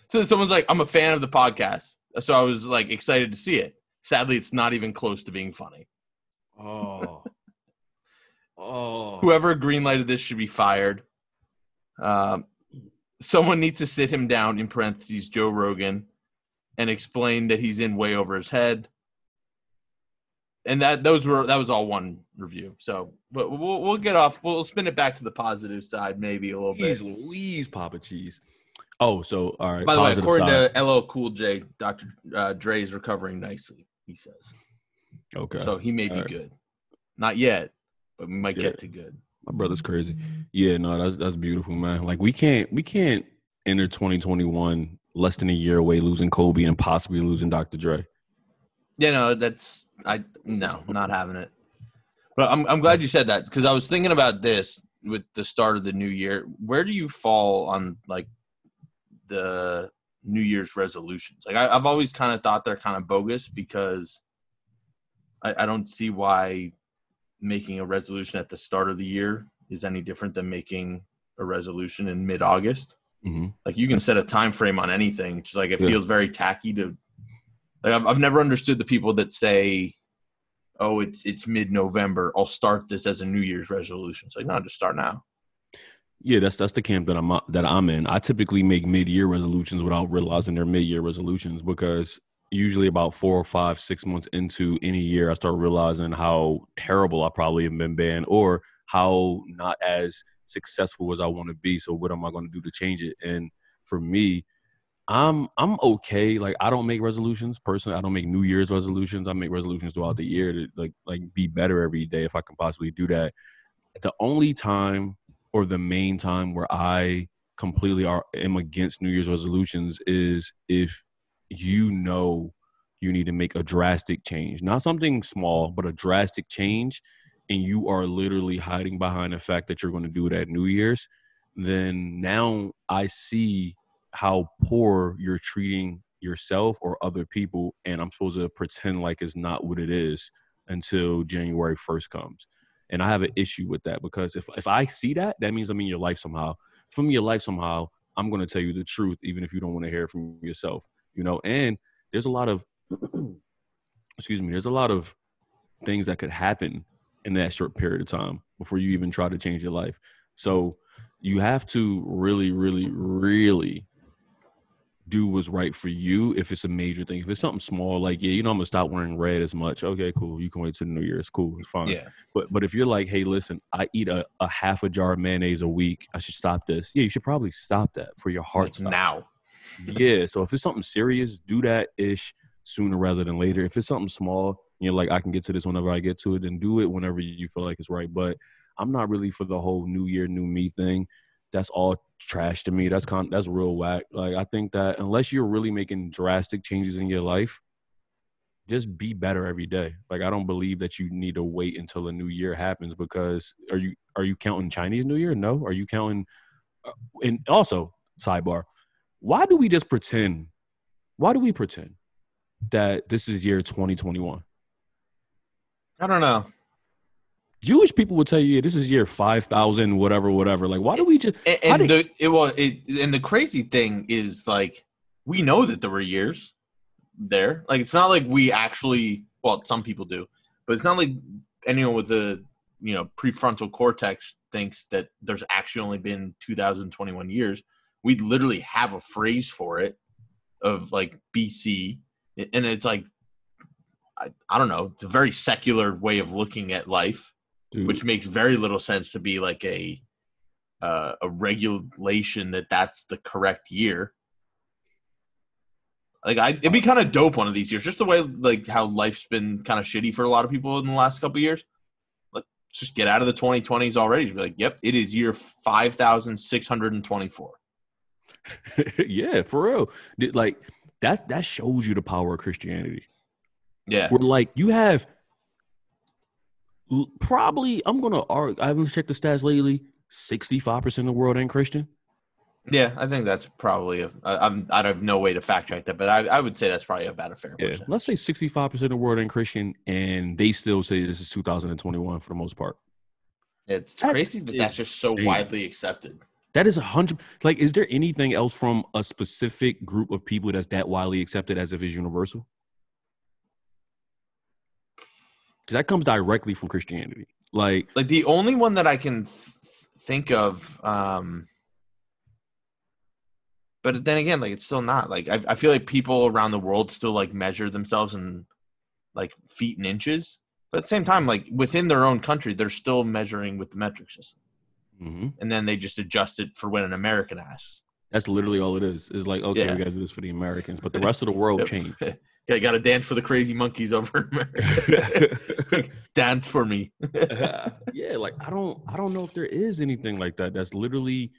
So someone's like, "I'm a fan of the podcast," so I was like excited to see it. Sadly, it's not even close to being funny. Oh. oh. Whoever greenlighted this should be fired. Um, someone needs to sit him down in parentheses, Joe Rogan, and explain that he's in way over his head. And that those were that was all one review. So, but we'll we'll get off. We'll spin it back to the positive side, maybe a little bit. Jeez Louise, Papa Cheese. Oh, so all right. By the way, according side. to LL Cool J, Dr. Uh, Dre is recovering nicely. He says okay, so. He may be All right. good, not yet, but we might Yeah. get to good. my brother's crazy. Yeah, no, that's that's beautiful, man. Like we can't we can't enter 2021 less than a year away losing Kobe and possibly losing Dr. Dre. Yeah, no, that's I no, not having it. But I'm I'm glad you said that because I was thinking about this with the start of the new year. Where do you fall on like the New Year's resolutions? Like I, I've always kind of thought they're kind of bogus because I, I don't see why making a resolution at the start of the year is any different than making a resolution in mid August. hmm Like you can set a time frame on anything. Just like it Yeah. feels very tacky to. Like I've, I've never understood the people that say, "Oh, it's it's mid November. I'll start this as a New Year's resolution." It's like no, just start now. Yeah, that's that's the camp that I'm that I'm in. I typically make mid-year resolutions without realizing they're mid-year resolutions because usually about four or five, six months into any year, I start realizing how terrible I probably have been banned or how not as successful as I want to be. So what am I going to do to change it? And for me, I'm I'm okay. Like I don't make resolutions personally. I don't make New Year's resolutions. I make resolutions throughout the year to like like be better every day if I can possibly do that. The only time or the main time where I completely are am against New Year's resolutions is if you know you need to make a drastic change, not something small, but a drastic change, and you are literally hiding behind the fact that you're going to do it at New Year's, then now I see how poor you're treating yourself or other people, and I'm supposed to pretend like it's not what it is until January 1st comes. And I have an issue with that because if, if I see that, that means I'm in your life somehow. In your life somehow, I'm going to tell you the truth, even if you don't want to hear it from yourself, you know? And there's a lot of, excuse me, there's a lot of things that could happen in that short period of time before you even try to change your life. So you have to really, really, really do what's right for you if it's a major thing. If it's something small, like, yeah, you know, I'm gonna stop wearing red as much. Okay, cool. You can wait till the new year. It's cool. It's fine. Yeah, But but if you're like, hey, listen, I eat a, a half a jar of mayonnaise a week, I should stop this. Yeah, you should probably stop that for your heart like now. Yeah. So if it's something serious, do that ish sooner rather than later. If it's something small, you're like, I can get to this whenever I get to it, then do it whenever you feel like it's right. But I'm not really for the whole new year, new me thing. That's all trash to me. That's con that's real whack. Like I think that unless you're really making drastic changes in your life, just be better every day. Like I don't believe that you need to wait until a new year happens because are you are you counting Chinese New Year? No. Are you counting? uh, And also, sidebar, why do we just pretend? Why do we pretend that this is year 2021? I don't know. Jewish people would tell you, yeah, this is year 5,000, whatever, whatever. Like, why do we just? And, and did- the it was it, and the crazy thing is like we know that there were years there. Like it's not like we actually well, some people do, but it's not like anyone with a you know prefrontal cortex thinks that there's actually only been 2021 years. We literally have a phrase for it of like BC, and it's like I, I don't know. It's a very secular way of looking at life Dude, which makes very little sense to be like a uh, a regulation that that's the correct year. Like I, it'd be kind of dope one of these years, just the way like how life's been kind of shitty for a lot of people in the last couple of years. Let's just get out of the 2020s already. Just be like, yep, it is year five thousand six hundred and twenty-four. yeah, for real. Did- Like that that shows you the power of Christianity. Yeah. Where like you have probably I'm gonna argue. I haven't checked the stats lately. Sixty five percent of the world ain't Christian. Yeah, I think that's probably a. I- I'm. I have no way to fact check that, but I, I would say that's probably about a fair Yeah, percent. let's say sixty five percent of the world ain't Christian, and they still say this is 2021 for the most part. It's That's crazy that that's just so insane. widely accepted. That is a hundred. Like, is there anything else from a specific group of people that's that widely accepted as if it's universal? Because that comes directly from Christianity. Like, Like the only one that I can th- think of, um, but then again, like it's still not. Like I, I feel like people around the world still like measure themselves in like feet and inches, but at the same time, like within their own country, they're still measuring with the metric system, mhm. and then they just adjust it for when an American asks. that's literally all it is. Is like, okay, Yeah. we got to do this for the Americans, but the rest of the world changed. Okay, got to dance for the crazy monkeys over America. dance for me. yeah, like I don't, I don't know if there is anything like that. That's literally,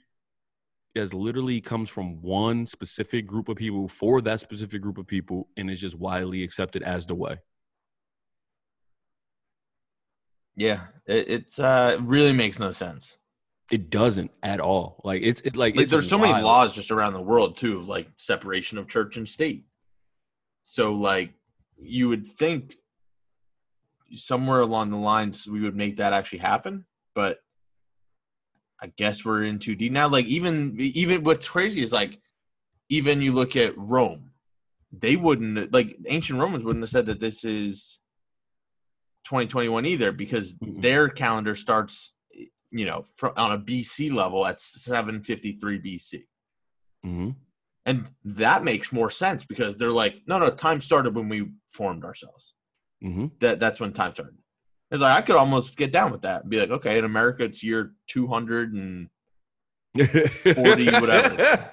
that's literally comes from one specific group of people for that specific group of people, and is just widely accepted as the way. Yeah, it, it's uh, it really makes no sense. It doesn't at all. Like it's it like, Like, it's there's so many laws just around the world too, of, like separation of church and state. So like you would think somewhere along the lines we would make that actually happen, but I guess we're in too deep now. Like even even what's crazy is like even you look at Rome, they wouldn't like ancient Romans wouldn't have said that this is 2021 either because their calendar starts you know from on a BC level at 753 BC. Mhm. And that makes more sense because they're like, no, no, time started when we formed ourselves. Mhm. That that's when time started. It's like I could almost get down with that and be like, okay, in America it's year 200 and whatever.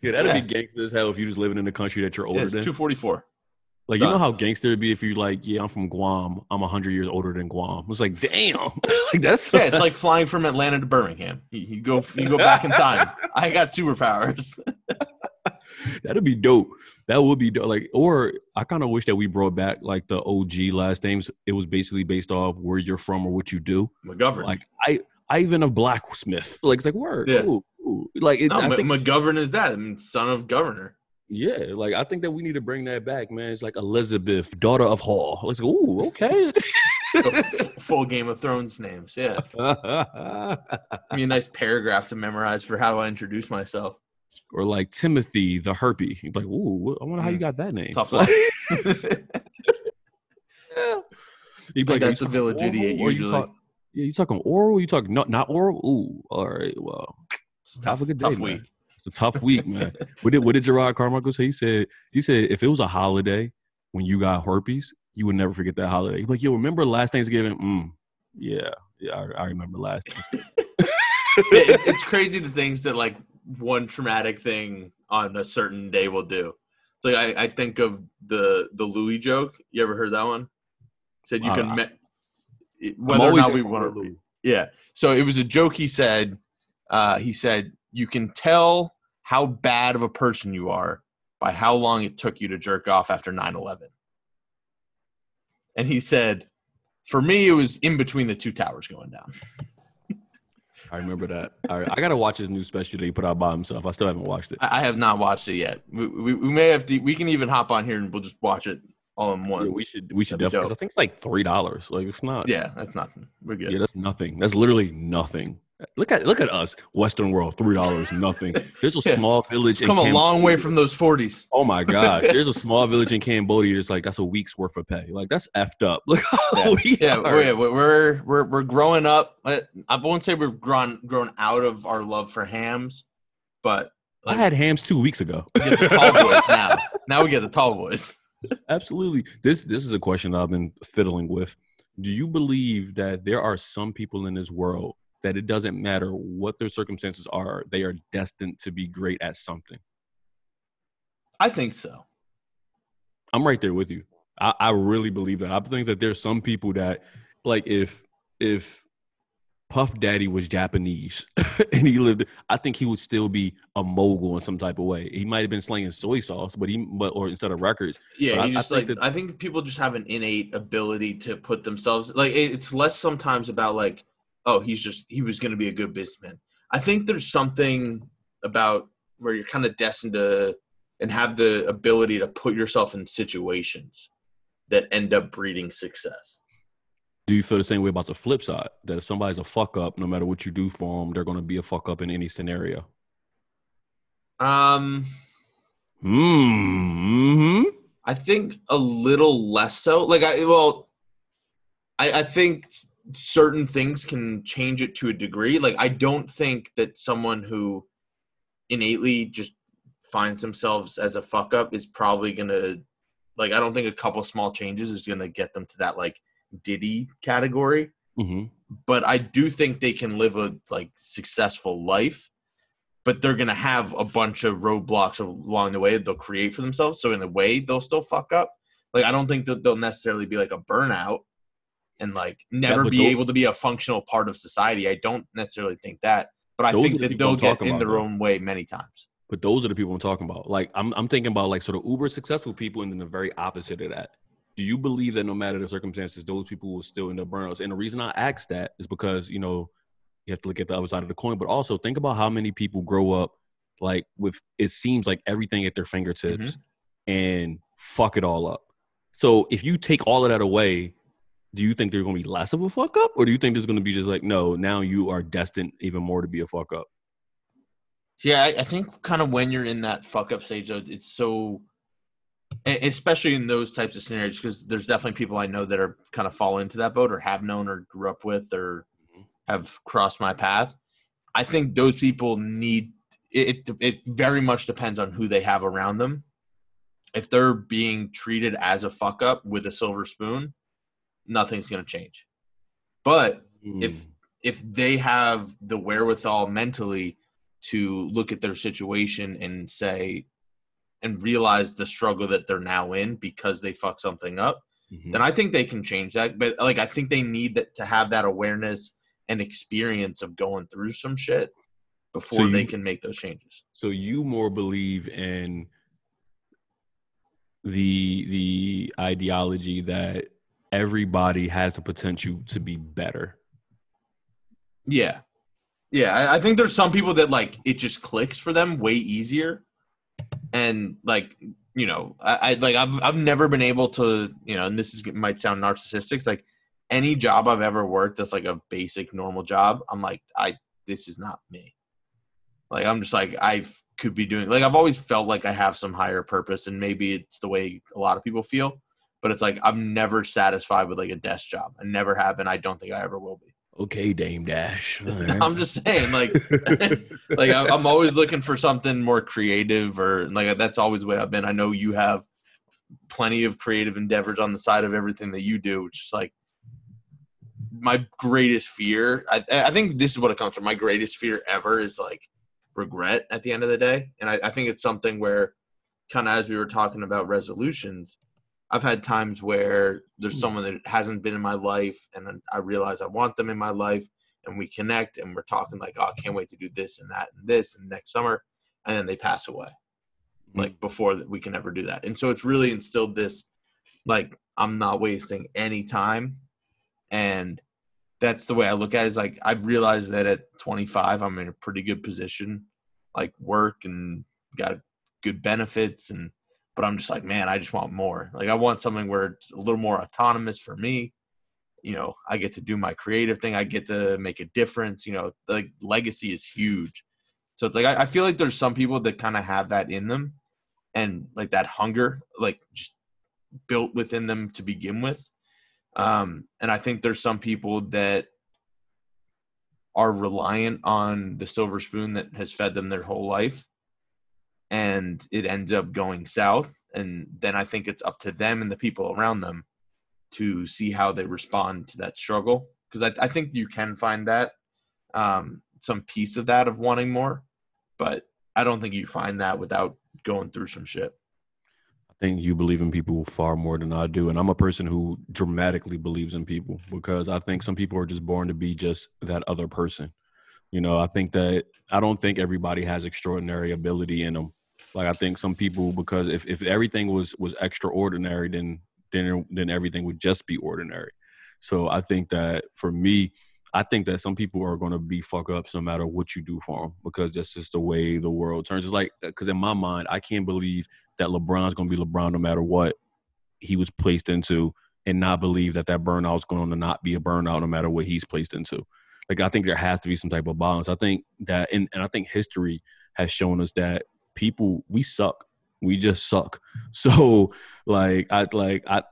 Yeah, that'd Yeah. be gangster as hell if you're just living in the country that you're yeah, older it's than. 244. Like you know how gangster it'd be if you like, yeah, I'm from Guam. I'm hundred years older than Guam. It's like, damn, like that's Yeah, it's like flying from Atlanta to Birmingham. You, you go you go back in time. I got superpowers. that'd be dope. That would be dope. Like, or I kind of wish that we brought back like the OG last names. It was basically based off where you're from or what you do. McGovern. Like I, I even a blacksmith. Like it's like word. Yeah. Ooh, ooh. Like it, no, I think, McGovern is that. Son of governor. yeah. Like I think that we need to bring that back, man. It's like Elizabeth, daughter of Hall. It's like, ooh, okay. Full Game of Thrones names. Yeah. Give me a nice paragraph to memorize for how I introduce myself. Or like Timothy the Herpy. You'd be like, ooh, I wonder how you Mm. got that name. Tough luck. You'd be Like, that's a village oral idiot or you usually. talk- yeah, you talking oral? You talking not not oral? Ooh, all right. Well, It's Have tough, a good tough day, man. week. it's a tough week, man. what did what did Jerrod Carmichael say? He said he said if it was a holiday when you got herpes, you would never forget that holiday. He'd be like, yo, remember last Thanksgiving? Mm, yeah, yeah, I, I remember last. Thanksgiving. It- it's crazy the things that like one traumatic thing on a certain day will do. It's like I, I think of the the Louis joke. You ever heard that one? Said you Uh, can me- whether or not we want to. Yeah. So it was a joke. He said. Uh, he said you can tell how bad of a person you are by how long it took you to jerk off after 9-11 and he said for me it was in between the two towers going down I remember that. All right, I gotta watch his new special that he put out by himself. I still haven't watched it. I have not watched it yet. We, we, we may have to. We can even hop on here and we'll just watch it all in Yeah, one. we should we should That'd be I think it's like three dollars. Like it's not. Yeah, that's nothing. We're good. Yeah, that's nothing. That's literally nothing. Look at look at us, Western world, three dollars, nothing. There's a Yeah. small village. in Come a long way from those forties. Oh my gosh, there's a small village in Cambodia. It's like that's a week's worth of pay. Like that's effed up. Look Yeah, we yeah we're, we're we're we're growing up. I I won't say we've grown grown out of our love for hams, but I had hams two weeks ago. we get the tall boys now. Now we get the tall boys. Absolutely. This this is a question I've been fiddling with. Do you believe that there are some people in this world that it doesn't matter what their circumstances are, they are destined to be great at something? I think so. I'm right there with you. I, I really believe that. I think that there's some people that like if if Puff Daddy was Japanese and he lived I think he would still be a mogul in some type of way. He might have been slinging soy sauce, but he but or instead of records. Yeah, I- I just think like that- I think people just have an innate ability to put themselves like it- it's less sometimes about like oh he's just he was going to be a good businessman. I think there's something about where you're kind of destined to and have the ability to put yourself in situations that end up breeding success. Do you feel the same way about the flip side? That if somebody's a fuck up, no matter what you do for them, they're going to be a fuck up in any scenario. Um Hmm. I think a little less so. Like I well, I, I think certain things can change it to a degree. Like I don't think that someone who innately just finds themselves as a fuck up is probably gonna like I don't think a couple small changes is gonna get them to that like Diddy category. hmm But I do think they can live a like successful life. But they're gonna have a bunch of roadblocks along the way that they'll create for themselves. So in a way, they'll still fuck up. Like I don't think that they'll necessarily be like a burnout and like never be tho- able to be a functional part of society. I don't necessarily think that. But I think the that they'll get in their own way many times. But those are the people I'm talking about. Like I'm, I'm thinking about like sort of uber successful people, and then the very opposite of that. Do you believe that no matter the circumstances, those people will still end up burnouts? And the reason I ask that is because you know you have to look at the other side of the coin, but also think about how many people grow up like with it seems like everything at their fingertips mm-hmm. and fuck it all up. So if you take all of that away, do you think they're going to be less of a fuck up, or do you think there's going to be just like no, now you are destined even more to be a fuck up? Yeah, I, I think kind of when you're in that fuck up stage, it's so, especially in those types of scenarios, because there's definitely people I know that are kind of fall into that boat or have known or grew up with or mm-hmm. have crossed my path. I think those people need. It, it very much depends on who they have around them. If they're being treated as a fuck up with a silver spoon, nothing's going to change. But if if they have the wherewithal mentally to look at their situation and say and realize the struggle that they're now in because they fuck something up Mhm. then i think they can change that but like i think they need that to have that awareness and experience of going through some shit before you- they can make those changes So you more believe in the the ideology that everybody has the potential to be better. Yeah. Yeah. I, I think there's some people that like it just clicks for them way easier. And like, you know, I, I like I've I've never been able to, you know, and this is might sound narcissistic. Like any job I've ever worked that's like a basic normal job, I'm like, I this is not me. Like I'm just like I could be doing like I've always felt like I have some higher purpose and maybe it's the way a lot of people feel. But it's like I'm never satisfied with like a desk job. I never have and I don't think I ever will be. Okay, Dame Dash. Right. I'm just saying, like, like I'm always looking for something more creative, or like that's always the way I've been. I know you have plenty of creative endeavors on the side of everything that you do, which is like my greatest fear. I, I think this is what it comes from. My greatest fear ever is like regret at the end of the day, and I, I think it's something where, kind of as we were talking about resolutions, I've had times where there's hmm. someone that hasn't been in my life, and I realize I want them in my life, and we connect, and we're talking like, oh, I can't wait to do this and that and this and next summer, and then they pass away, hmm. like before that we can ever do that. And so it's really instilled this, like, I'm not wasting any time, and that's the way I look at it. Is like I've realized that at 25, I'm in a pretty good position, like work and got good benefits and but I'm just like, man, I just want more. Like I want something where it's a little more autonomous for me. You know, I get to do my creative thing. I get to make a difference. You know, like legacy is huge. So it's like I, I feel like there's some people that kind of have that in them, and like that hunger, like just built within them to begin with. Um, and I think there's some people that are reliant on the silver spoon that has fed them their whole life and it ends up going south and then i think it's up to them and the people around them to see how they respond to that struggle because I, I think you can find that um, some piece of that of wanting more but i don't think you find that without going through some shit I think you believe in people far more than I do. And I'm a person who dramatically believes in people because I think some people are just born to be just that other person. You know, I think that I don't think everybody has extraordinary ability in them. Like I think some people because if, if everything was was extraordinary then then then everything would just be ordinary. So I think that for me, I think that some people are going to be fuck ups no matter what you do for them because that's just the way the world turns. It's like because in my mind, I can't believe that LeBron's going to be LeBron no matter what he was placed into, and not believe that that burnout is going to not be a burnout no matter what he's placed into. Like I think there has to be some type of balance. I think that, and, and I think history has shown us that people we suck. We just suck. So like I like I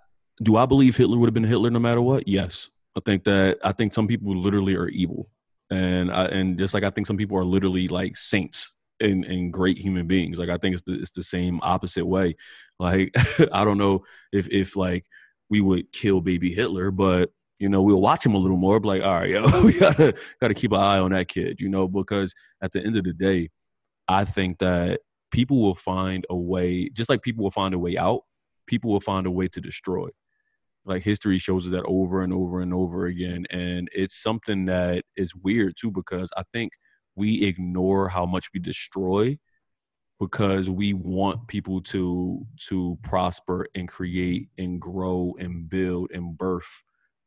do I believe Hitler would have been Hitler no matter what? Yes. I think that I think some people literally are evil, and I, and just like I think some people are literally like saints and, and great human beings. Like I think it's the, it's the same opposite way. Like I don't know if if like we would kill baby Hitler, but you know we'll watch him a little more. But like all right, yo, we gotta gotta keep an eye on that kid, you know, because at the end of the day, I think that people will find a way, just like people will find a way out. People will find a way to destroy like history shows us that over and over and over again and it's something that is weird too because i think we ignore how much we destroy because we want people to to prosper and create and grow and build and birth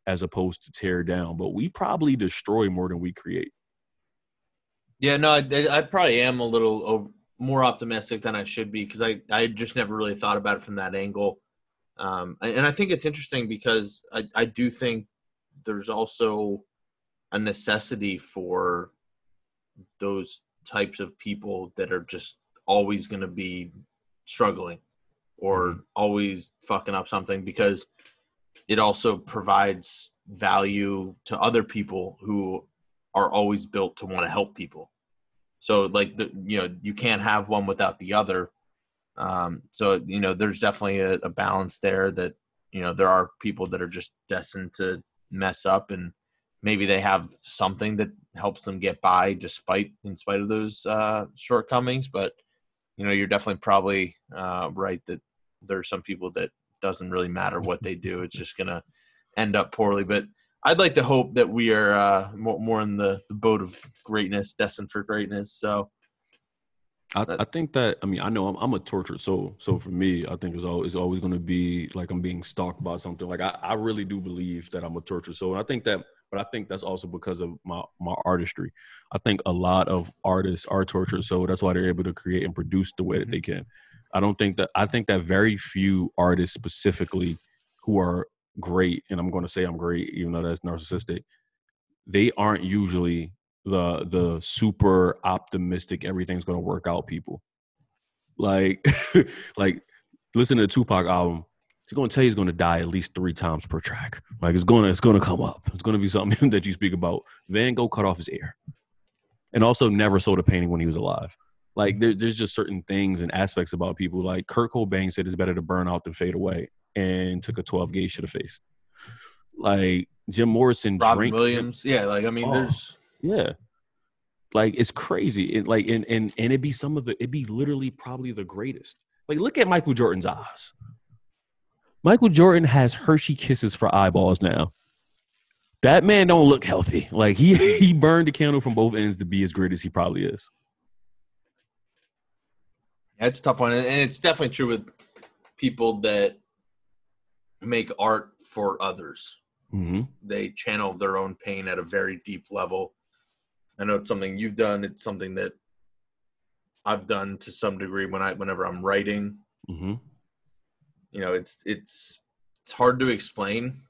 as opposed to tear down but we probably destroy more than we create Yeah, no, I, I probably am a little over, more optimistic than I should be because I, I just never really thought about it from that angle. Um, and I think it's interesting because I, I do think there's also a necessity for those types of people that are just always going to be struggling or Mhm. always fucking up something because it also provides value to other people who are always built to want to help people. So like the you know you can't have one without the other. Um, so you know there's definitely a, a balance there that you know there are people that are just destined to mess up and maybe they have something that helps them get by despite in spite of those uh, shortcomings. But you know you're definitely probably uh, right that there are some people that doesn't really matter what they do. It's just gonna end up poorly. But I'd like to hope that we are uh, more, more in the, the boat of greatness, destined for greatness. So I, I think that I mean I know I'm, I'm a tortured soul, so for me I think it's always, it's always going to be like I'm being stalked by something. Like I, I really do believe that I'm a tortured soul, and I think that, but I think that's also because of my my artistry. I think a lot of artists are tortured soul. That's why they're able to create and produce the way that they can. I don't think that I think that very few artists specifically who are great, and I'm going to say I'm great, even though that's narcissistic. They aren't usually the the super optimistic everything's gonna work out people. Like like listen to the Tupac album. He's gonna tell you he's gonna die at least three times per track. Like it's gonna it's gonna come up. It's gonna be something that you speak about. Van Gogh cut off his ear. And also never sold a painting when he was alive. Like there, there's just certain things and aspects about people. Like Kurt Cobain said it's better to burn out than fade away and took a 12 gauge to the face. Like Jim Morrison Robin Williams, yeah, like I mean, Oh. there's yeah. Like it's crazy. It like and and and it'd be some of the it'd be literally probably the greatest. Like look at Michael Jordan's eyes. Michael Jordan has Hershey kisses for eyeballs now. That man don't look healthy. Like he he burned the candle from both ends to be as great as he probably is. That's a tough one, and it's definitely true with people that make art for others. hmm They channel their own pain at a very deep level. I know it's something you've done. It's something that I've done to some degree when I whenever I'm writing. hmm You know, it's it's it's hard to explain.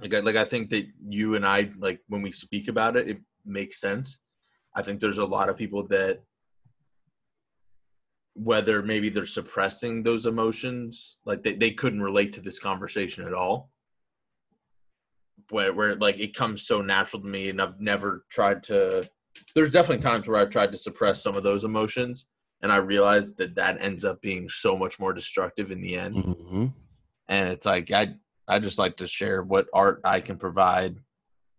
Like I, like I think that you and I like when we speak about it, it makes sense. I think there's a lot of people that whether maybe they're suppressing those emotions, like they, they couldn't relate to this conversation at all. Where where like it comes so natural to me and I've never tried to there's definitely times where I've tried to suppress some of those emotions and I realized that that ends up being so much more destructive in the end hmm and it's like I I just like to share what art I can provide,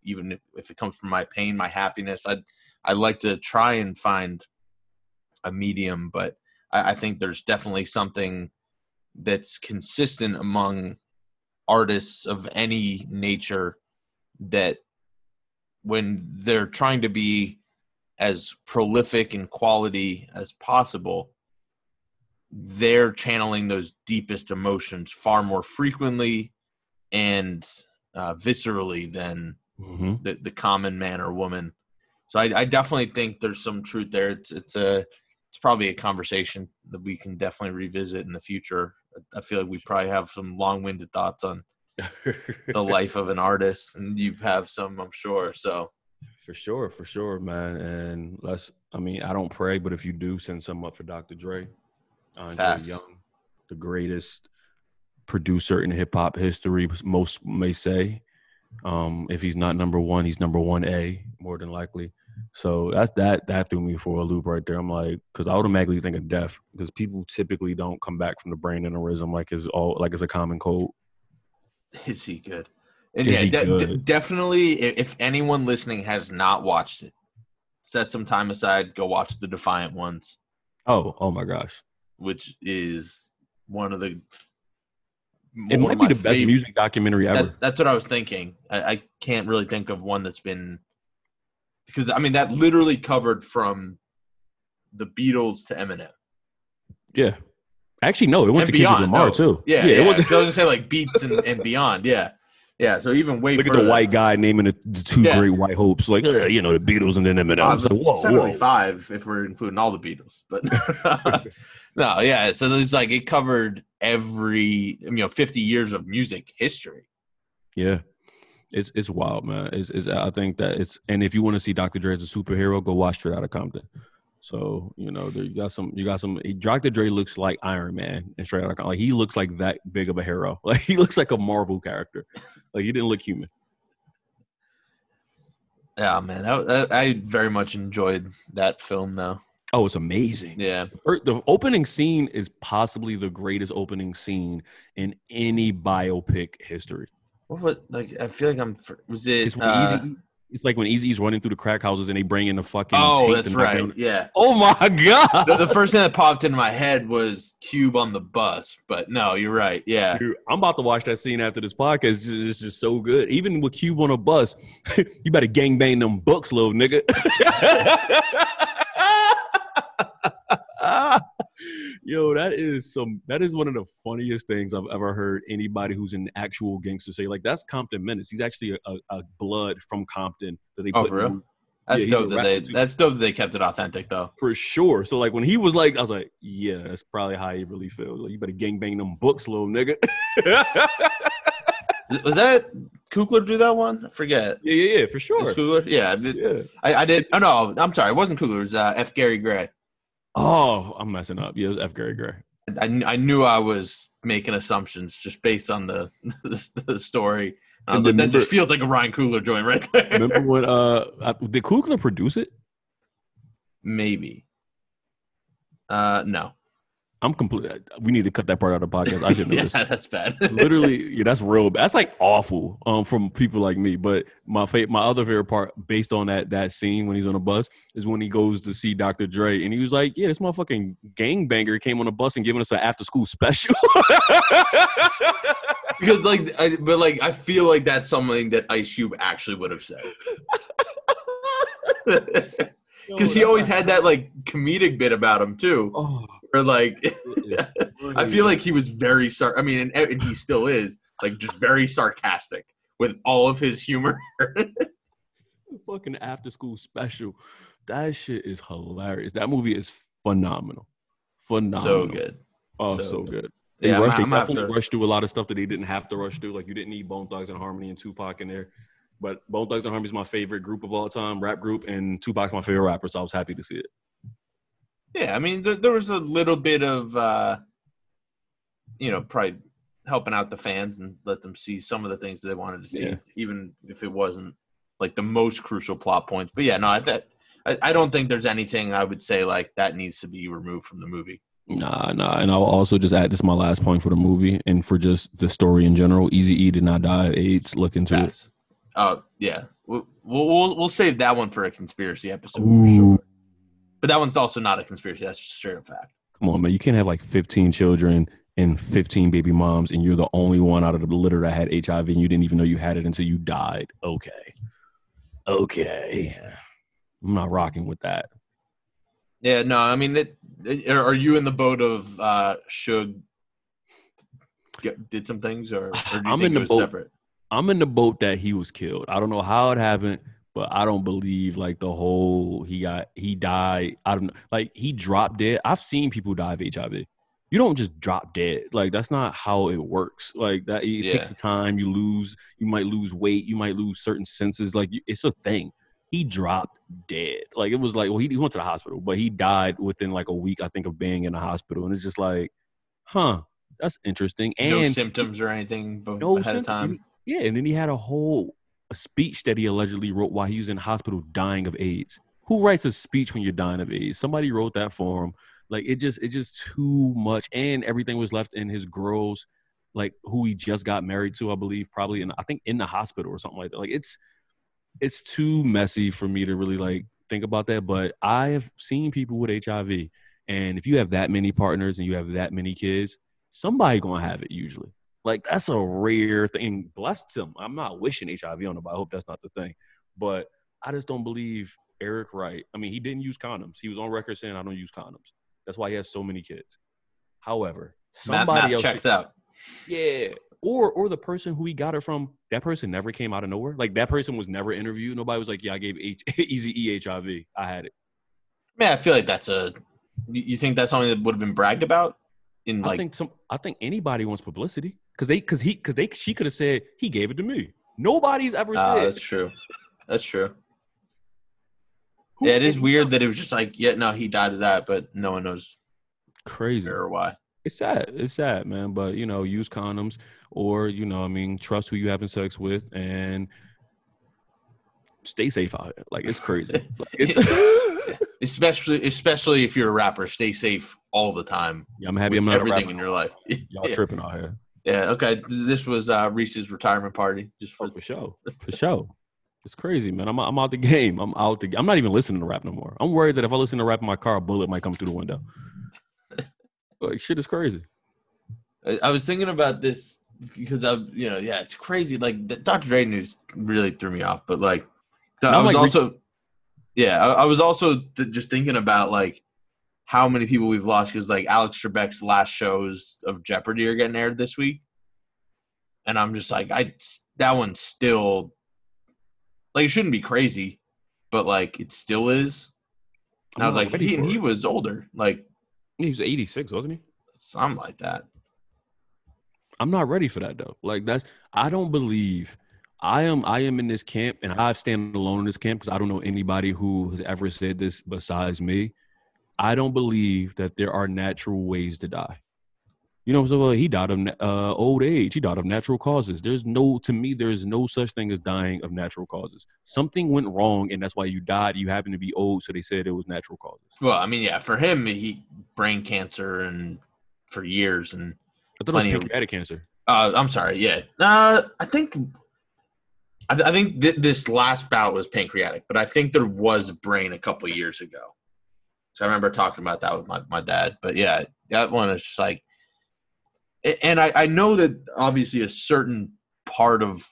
even if, if it comes from my pain, my happiness. I I like to try and find a medium, but I, I think there's definitely something that's consistent among artists of any nature that when they're trying to be as prolific in quality as possible they're channeling those deepest emotions far more frequently and uh, viscerally than hmm the, the common man or woman. So I, I definitely think there's some truth there. It's it's a it's probably a conversation that we can definitely revisit in the future. I feel like we probably have some long-winded thoughts on the life of an artist, and you have some, I'm sure. So For sure, for sure, man. And let's I mean, I don't pray, but if you do send some up for Dr. Dre, Andre Facts. Young, the greatest producer in hip hop history, most may say. Um, if he's not number one, he's number one A, more than likely. So that's that that threw me for a loop right there. I'm like, because I automatically think of death, because people typically don't come back from the brain aneurysm like it's all like it's a common cold. is he good? And Is yeah, he de- de- good? definitely. If anyone listening has not watched it, set some time aside. Go watch the Defiant Ones. Oh, oh my gosh. which is one of the It might be the best music documentary ever. That, that's what I was thinking. I, I can't really think of one that's been because I mean that literally covered from the Beatles to Eminem. Yeah. Actually, no, it went And to Kendrick beyond, Lamar no. too. Yeah, it yeah. went I was gonna say like beats and, and beyond. Yeah, yeah. So even way Look at the white guy naming the, the two Yeah. great white hopes, like uh, you know the Beatles and then Eminem. Uh, I was like, whoa, whoa. Seventy-five if we're including all the Beatles, but no, yeah. So it's like it covered every you know fifty years of music history. Yeah, it's it's wild, man. It's, it's I think that it's and if you want to see Dr. Dre as a superhero, go watch Straight Outta Compton. So you know there, you got some you got some. Dr. Dre looks like Iron Man and Straight Outta Compton. Like he looks like that big of a hero. Like he looks like a Marvel character. Like he didn't look human. Yeah, man, that, I very much enjoyed that film, though. Oh, it's amazing. Yeah, Er, The opening scene is possibly the greatest opening scene in any biopic history. What was like? I feel like I'm. Was it? It's uh, Eazy. It's like when Eazy's running through the crack houses and they bring in the fucking. oh, that's right. down- Yeah. Oh my god! The, the first thing that popped into my head was Cube on the bus, but no, you're right. Yeah, Dude, I'm about to watch that scene after this podcast. It's just, it's just so good. Even with Cube on a bus, you better gangbang them books, little nigga. Yo, that is some. That is one of the funniest things I've ever heard anybody who's an actual gangster say. Like that's Compton Menace. He's actually a, a, a blood from Compton that they Oh, put for in- real? that's Yeah, dope that they. too. That's dope that they kept it authentic, though. for sure. So like when he was like, I was like, yeah, that's probably how he really feels. Like you better gangbang them books, little nigga. Was that Coogler do that one? I forget. Yeah, yeah, yeah, for sure. Coogler? Yeah, I did- Yeah. I, I did. Oh no, I'm sorry. It wasn't Coogler. It was uh, F. Gary Gray. Oh, I'm messing up. Yeah, it was F. Gary Gray. I, I knew I was making assumptions just based on the the, the story. I was And like, that just feels like a Ryan Coogler joint right there. Remember when uh did Coogler produce it? Maybe. Uh, no. I'm complete. We need to cut that part out of the podcast. I should know yeah, this. that's bad. Literally, yeah, that's real. bad. That's like awful um, from people like me. But my fa- my other favorite part, based on that that scene when he's on a bus, is when he goes to see Dr. Dre, and he was like, "Yeah, this motherfucking gangbanger came on a bus and giving us an after school special." because like, I, but like, I feel like that's something that Ice Cube actually would have said. Because he always had that like comedic bit about him too, Oh, or like. I feel like he was very sar. I mean, and, and he still is like just very sarcastic with all of his humor. fucking after school special. That shit is hilarious. That movie is phenomenal. Phenomenal. so good. Oh, So so, good. good. They Yeah, I'm- rushed. They I'm definitely to- rushed through a lot of stuff that they didn't have to rush through. Like you didn't need Bone Thugs and Harmony and Tupac in there. But Bone Thugs and Harmony is my favorite group of all time, rap group, and Tupac's my favorite rapper. So I was happy to see it. Yeah, I mean, there, there was a little bit of, uh, you know, probably helping out the fans and let them see some of the things that they wanted to see, Yeah. even if it wasn't like the most crucial plot points. But yeah, no, I, that, I, I don't think there's anything I would say like that needs to be removed from the movie. Nah, nah. And I'll also just add this is my last point for the movie and for just the story in general. Easy E did not die at AIDS. Look into it. Oh yeah, we'll, we'll we'll save that one for a conspiracy episode for Ooh. sure. But that one's also not a conspiracy. That's just straight up fact. Come on, man. You can't have like 15 children and 15 baby moms, and you're the only one out of the litter that had HIV, and you didn't even know you had it until you died. Okay, okay, I'm not rocking with that. Yeah, no, I mean, that, are you in the boat of uh, Suge get, did some things, or, or I'm in the boat- separate? I'm in the boat that he was killed. I don't know how it happened, but I don't believe like the whole he got he died. I don't know. Like he dropped dead. I've seen people die of HIV. You don't just drop dead. Like that's not how it works. Like that it takes the time. You lose. You might lose weight. You might lose certain senses. Like it's a thing. He dropped dead. Like it was like well he, he went to the hospital, but he died within like a week I think of being in the hospital. And it's just like, huh, that's interesting. no And symptoms or anything no ahead of time. Yeah, and then he had a whole a speech that he allegedly wrote while he was in hospital dying of AIDS. Who writes a speech when you're dying of AIDS? Somebody wrote that for him. Like it just it's just too much, and everything was left in his girls, like who he just got married to, I believe, probably in I think in the hospital or something like that. Like it's it's too messy for me to really like think about that. But I have seen people with HIV, and if you have that many partners and you have that many kids, somebody gonna have it usually. Like that's a rare thing. Blessed him. I'm not wishing HIV on him. I hope that's not the thing. But I just don't believe Eric Wright. I mean, he didn't use condoms. He was on record saying I don't use condoms. That's why he has so many kids. However, somebody else checks out. yeah. Or or the person who he got it from, that person never came out of nowhere. Like that person was never interviewed. Nobody was like, Yeah, I gave H- Easy E HIV. I had it. Man, I feel like that's a. You you think that's something that would have been bragged about? In like I think some I think anybody wants publicity. Cause they cause he cause they she could have said he gave it to me. Nobody's ever Ah, said that's true. That's true. Who- Yeah, it is weird that it was just like, yeah, no, he died of that, but no one knows crazy. or why. It's sad. It's sad, man. But you know, use condoms or you know, I mean, trust who you're having sex with and stay safe out here. Like it's crazy. Like, it's especially especially if you're a rapper, stay safe all the time. yeah, I'm happy I'm not everything in your life. Y'all yeah. tripping out here. Yeah, okay. This was uh, Reese's retirement party. Just for Oh, for sure. For sure. It's crazy, man. I'm I'm out the game. I'm out the. I'm not even listening to rap no more. I'm worried that if I listen to rap in my car, a bullet might come through the window. Like shit is crazy. I- I was thinking about this because I, you know, yeah, it's crazy. Like the Dr. Dre news really threw me off, but like, I was like, also, yeah, I, I was also th- just thinking about like how many people we've lost because like Alex Trebek's last shows of Jeopardy are getting aired this week, and I'm just like, I that one's still like it shouldn't be crazy, but like it still is. And I I'm was like, he, and he was older, like He was 86, wasn't he? something like that. I'm not ready for that though. Like that's I don't believe I am I am in this camp and I stand alone in this camp because I don't know anybody who has ever said this besides me. I don't believe that there are natural ways to die. You know, so uh, he died of uh, old age. He died of natural causes. There's no, to me, there is no such thing as dying of natural causes. Something went wrong, and that's why you died. You happen to be old, so they said it was natural causes. Well, I mean, yeah, for him, he brain cancer and for years, and I thought it was Plenty of- pancreatic cancer. uh, I'm sorry, yeah, uh, I think, I, I think th- this last bout was pancreatic, but I think there was brain a couple years ago. So I remember talking about that with my, my dad, but yeah, that one is just like, and I, I know that obviously a certain part of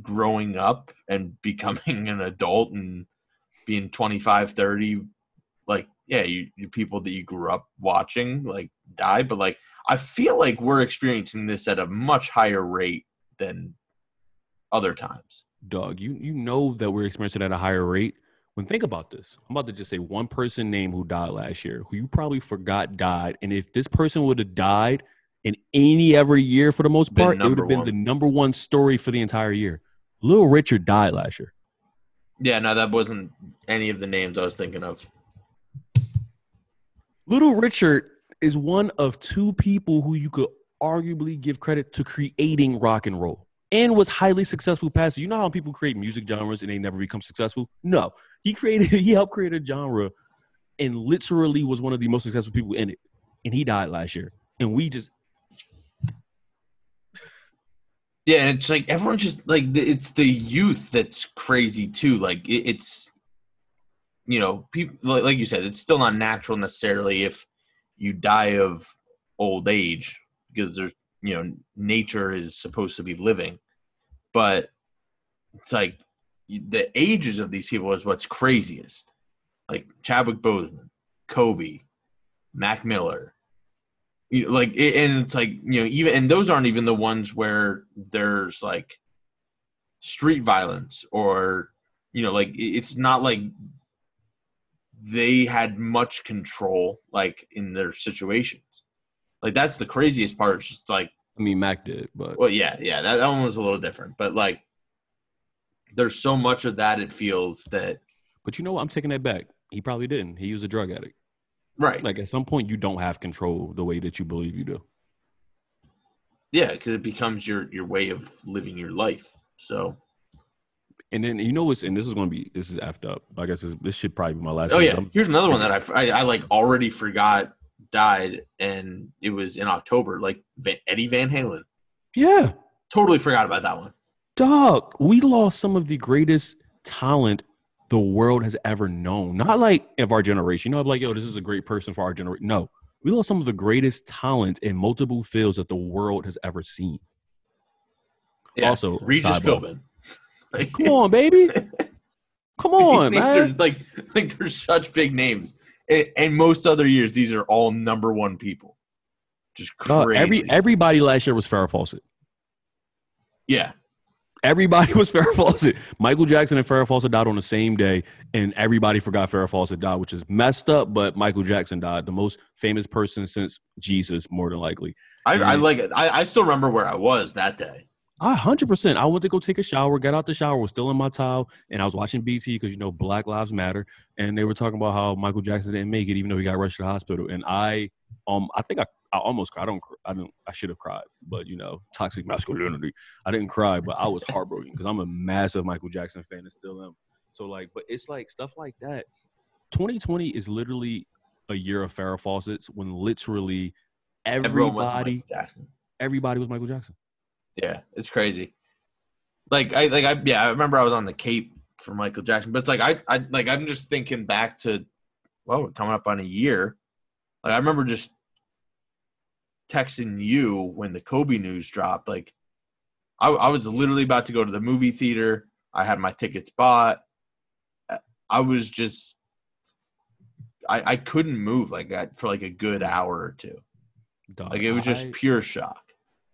growing up and becoming an adult and being 25 30 like yeah you, you people that you grew up watching like die but like i feel like we're experiencing this at a much higher rate than other times dog, you you know that we're experiencing at a higher rate. When think about this, I'm about to just say one person name who died last year, who you probably forgot died, and if this person would have died in any every year for the most part, it would have been the number one story for the entire year. Little Richard died last year. yeah no that wasn't any of the names i was thinking of Little Richard is one of two people who you could arguably give credit to creating rock and roll and was highly successful past. You know how people create music genres and they never become successful? No. He created he helped create a genre and literally was one of the most successful people in it. And he died last year. And we just yeah and it's like everyone's just like it's the youth that's crazy too like it's you know people like you said it's still not natural necessarily if you die of old age because there's you know nature is supposed to be living, but it's like the ages of these people is what's craziest. Like Chadwick Boseman, Kobe, Mac Miller. Like it, and it's like you know even and those aren't even the ones where there's like street violence or you know like it's not like they had much control like in their situations like that's the craziest part it's just like I mean, Mac did, but well yeah yeah that, that one was a little different but like there's so much of that it feels that but you know what? I'm taking that back. He probably didn't. He was a drug addict. right Like at some point, you don't have control the way that you believe you do. yeah because it becomes your your way of living your life so And then you know what's and this is going to be this is effed up. I guess this, this should probably be my last. oh yeah I'm- here's another one that I I like already forgot died and it was in october like Van, eddie van halen yeah, totally forgot about that one dog. We lost some of the greatest talent the world has ever known. Not like of our generation. You know, like yo, this is a great person for our generation. No, we lost some of the greatest talent in multiple fields that the world has ever seen. yeah. Also, regis philbin Like- Come on, baby. Come on, These names are, man. like like they're such big names and, and most other years these are all number one people just crazy every everybody last year was Farrah Fawcett. yeah Everybody was Farrah Fawcett. Michael Jackson and Farrah Fawcett died on the same day, and everybody forgot Farrah Fawcett died, which is messed up. But Michael Jackson died, the most famous person since Jesus, more than likely. I, I like it I, I still remember where i was that day I hundred percent. I went to go take a shower, got out the shower, was still in my towel, and I was watching BET because you know Black Lives Matter, and they were talking about how Michael Jackson didn't make it, even though he got rushed to the hospital. And I, um, I think I, I almost cried. I don't, I don't, I should have cried, but you know, toxic masculinity. I didn't cry, but I was heartbroken because I'm a massive Michael Jackson fan and still am. So like, but it's like stuff like that. 2020 is literally a year of Farrah Fawcett's when literally was everybody, Michael jackson everybody was Michael Jackson. Yeah, it's crazy. Like I like I yeah, I remember I was on the Cape for Michael Jackson, but it's like I I like I'm just thinking back to well, we're coming up on a year. Like I remember just texting you when the Kobe news dropped. Like I, I was literally about to go to the movie theater. I had my tickets bought. I was just I I couldn't move like that for like a good hour or two. Dog, Like it was just I- pure shock.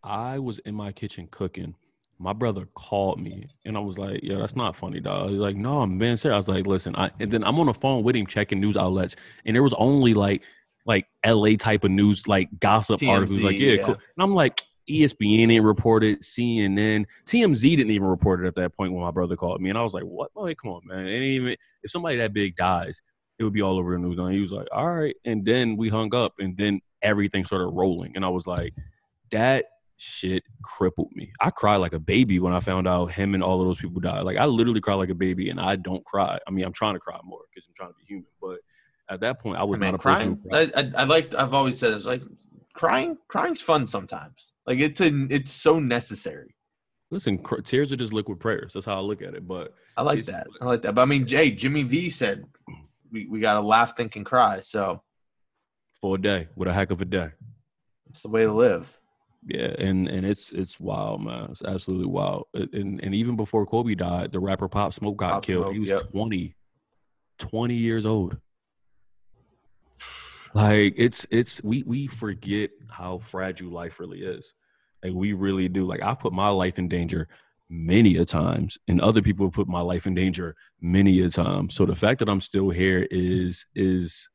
I was in my kitchen cooking. My brother called me and I was like, "Yo, that's not funny, dog." He's like, "No, I'm being serious." I was like, "Listen," I, and then I'm on the phone with him checking news outlets, and there was only like like LA type of news, like gossip articles. Like, yeah, yeah. cool. And I'm like, ESPN didn't report it, CNN, TMZ didn't even report it at that point when my brother called me, and I was like, "What? Like, come on, man! It ain't even if somebody that big dies, it would be all over the news." And he was like, "All right," and then we hung up, and then everything started rolling, and I was like, "That." Shit crippled me. I cried like a baby when I found out him and all of those people died. Like I literally cried like a baby, and I don't cry. I mean, I'm trying to cry more because I'm trying to be human. But at that point, I was I mean, not a person. crying. I, I, I like. I've always said it's like crying. Crying's fun sometimes. Like it's it's so necessary. Listen, cr- tears are just liquid prayers. That's how I look at it. But I like that. I like that. But I mean, Jay, Jimmy V said we, we got to laugh, think, and cry. So for a day, what a heck of a day. it's the way to live. Yeah, and and it's it's wild, man. It's absolutely wild. And and even before Kobe died, the rapper Pop Smoke got Pop killed. Smoke, he was yep. 20, 20 years old. Like it's it's we we forget how fragile life really is. Like we really do. Like I put my life in danger many a times, and other people have put my life in danger many a time. So the fact that I'm still here is is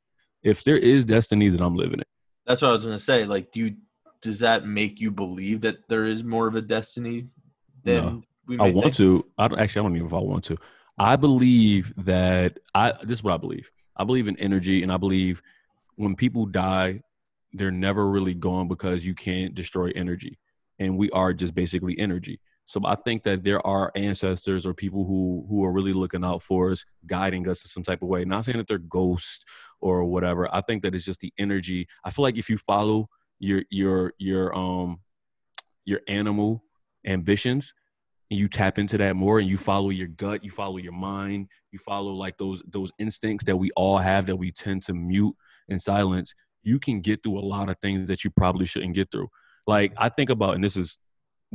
if there is destiny, that I'm living it. That's what I was gonna say. Like, do you does that make you believe that there is more of a destiny than No. we I want think? to. I don't actually. I don't even know if I want to. I believe that I. This is what I believe. I believe in energy, and I believe when people die, they're never really gone because you can't destroy energy, and we are just basically energy. So I think that there are ancestors or people who who are really looking out for us, guiding us in some type of way. Not saying that they're ghosts or whatever. I think that it's just the energy. I feel like if you follow your your your um your animal ambitions and you tap into that more and you follow your gut you follow your mind you follow like those those instincts that we all have that we tend to mute and silence you can get through a lot of things that you probably shouldn't get through Like I think about, and this is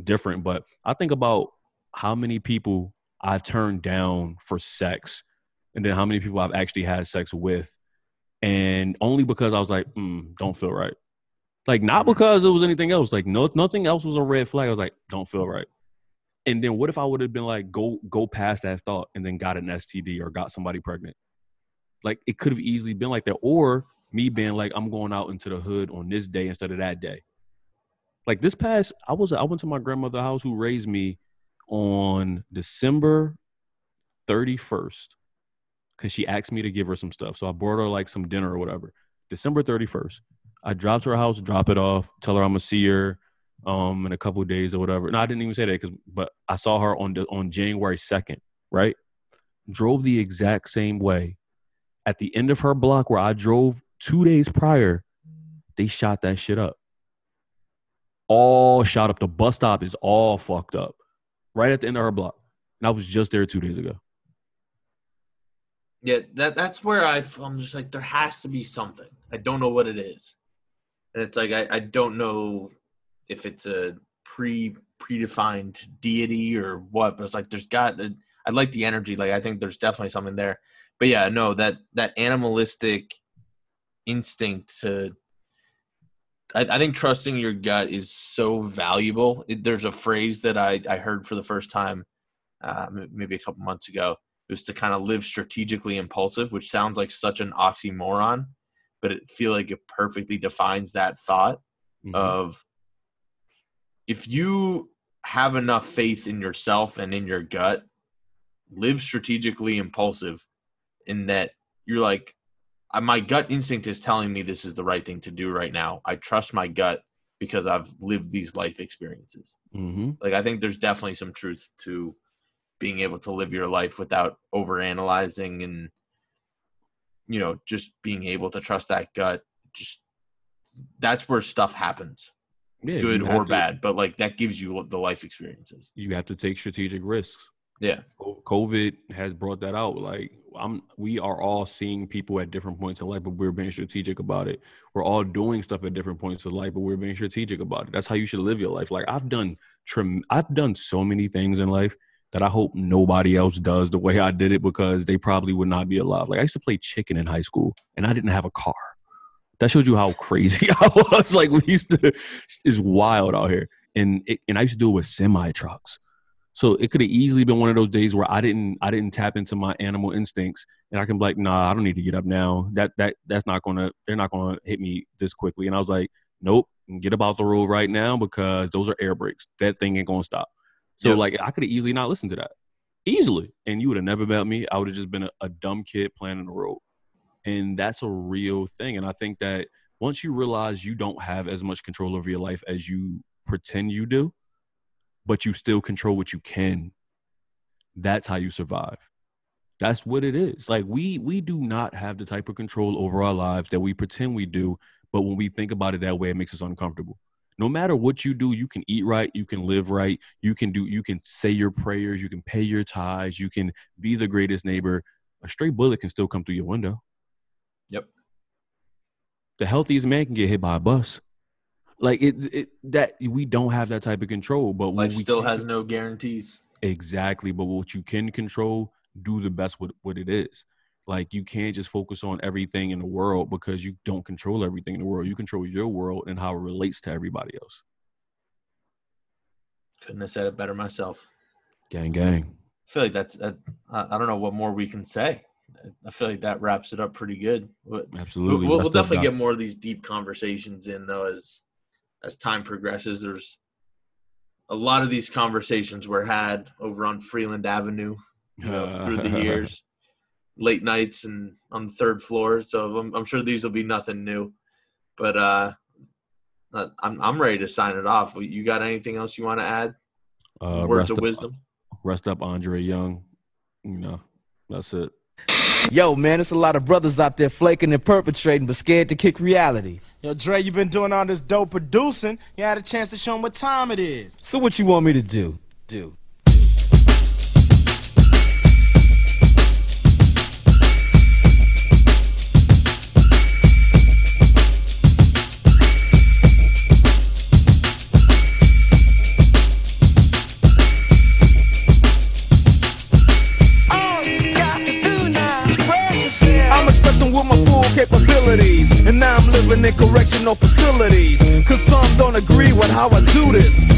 different, but I think about how many people I've turned down for sex, and then how many people I've actually had sex with, and only because I was like, mm, don't feel right. Like not because it was anything else. Like no, nothing else was a red flag. I was like, don't feel right. And then what if I would have been like, go go past that thought and then got an STD or got somebody pregnant? Like it could have easily been like that, or me being like, I'm going out into the hood on this day instead of that day. Like this past, I was I went to my grandmother's house who raised me on December 31st because she asked me to give her some stuff. So I brought her like some dinner or whatever. December 31st. I dropped her house, drop it off, tell her I'm gonna see her um in a couple days or whatever. No, I didn't even say that because but I saw her on the, on January 2nd, right? Drove the exact same way. At the end of her block where I drove two days prior, they shot that shit up. All shot up. The bus stop is all fucked up. Right at the end of her block. And I was just there two days ago. Yeah, that that's where I I'm just like there has to be something. I don't know what it is, and it's like I, I don't know if it's a pre predefined deity or what, but it's like there's got I like the energy. Like I think there's definitely something there. But yeah, no that that animalistic instinct to. I, I think trusting your gut is so valuable. It, there's a phrase that I I heard for the first time, uh, maybe a couple months ago It was to kind of live strategically impulsive, which sounds like such an oxymoron, but it feel like it perfectly defines that thought mm-hmm. of if you have enough faith in yourself and in your gut, live strategically impulsive in that you're like my gut instinct is telling me this is the right thing to do right now. I trust my gut because I've lived these life experiences. Mm-hmm. Like I think there's definitely some truth to being able to live your life without over analyzing and you know just being able to trust that gut just that's where stuff happens. Yeah, good or to, bad but like that gives you the life experiences. You have to take strategic risks. Yeah. Covid has brought that out. Like i'm we are all seeing people at different points in life but we're being strategic about it. We're all doing stuff at different points in life but we're being strategic about it. That's how you should live your life. Like i've done trim i've done so many things in life that I hope nobody else does the way I did it because they probably would not be alive. Like I used to play chicken in high school and I didn't have a car. That shows you how crazy I was. Like we used to is wild out here. And it, and I used to do it with semi trucks. So it could have easily been one of those days where I didn't I didn't tap into my animal instincts and I can be like, nah, I don't need to get up now. That that that's not gonna they're not gonna hit me this quickly. And I was like, nope, get about the road right now because those are air brakes. That thing ain't gonna stop. So like I could have easily not listened to that. Easily. And you would have never met me. I would have just been a, a dumb kid playing in the road. And that's a real thing. And I think that once you realize you don't have as much control over your life as you pretend you do, but you still control what you can, that's how you survive. That's what it is. Like we we do not have the type of control over our lives that we pretend we do, but when we think about it that way, it makes us uncomfortable no matter what you do, you can eat right, you can live right, you can do, you can say your prayers, you can pay your tithes, you can be the greatest neighbor. A stray bullet can still come through your window. Yep. The healthiest man can get hit by a bus. Like it, it that we don't have that type of control, but life we still has no guarantees. Exactly, but what you can control, do the best with what it is. Like you can't just focus on everything in the world because you don't control everything in the world. You control your world and how it relates to everybody else. Couldn't have said it better myself. Gang, gang. I feel like that's. That, I don't know what more we can say. I feel like that wraps it up pretty good. Absolutely, we'll, we'll definitely get more of these deep conversations in though as as time progresses. There's a lot of these conversations were had over on Freeland Avenue you know, through the years late nights and on the third floor. So I'm, I'm sure these will be nothing new. But uh, I'm I'm ready to sign it off. You got anything else you want to add? Uh, Words of wisdom. Up, rest up, Andre Young. You know, that's it. Yo, man, it's a lot of brothers out there flaking and perpetrating, but scared to kick reality. Yo, Dre, you've been doing all this dope producing. You had a chance to show them what time it is. So what you want me to do? Do. In correctional facilities. Cause some don't agree with how I do this.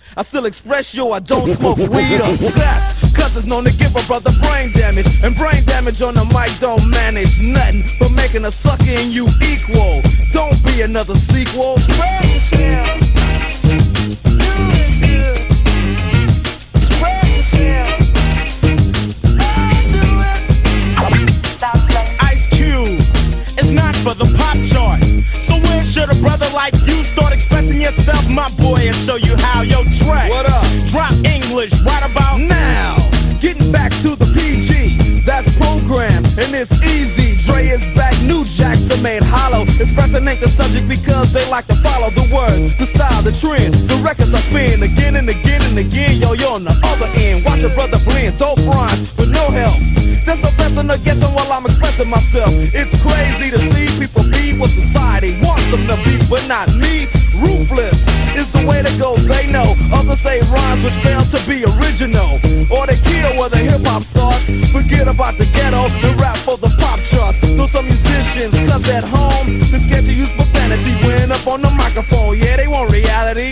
I still express yo, I don't smoke weed or sex. Cause it's known to give a brother brain damage. And brain damage on the mic don't manage nothing but making a sucker in you equal. Don't be another sequel. Spread yourself. Do it good. Spread yourself. Ice Cube. It's not for the pop chart. So when should a brother like yourself, my boy, and show you how your track? What up? Drop English right about Now, getting back to the PG, that's program, and it's easy. Dre is back, new jacks are made hollow. Expressing ain't the subject because they like to follow the words, the style, the trend. The records I spin again and again and again. Yo, you're on the other end. Watch a brother blend, dope rhymes with no help. There's no guessing or guessing while I'm expressing myself. It's crazy to see people be what society wants them to be, but not me. Ruthless is the way to go, they know. Others say rhymes which fail to be original. Or they kill where the hip hop starts. Forget about the ghetto and rap for the pop charts. Those some musicians, cause at home, they're scared to use profanity when up on the microphone. Yeah, they want reality,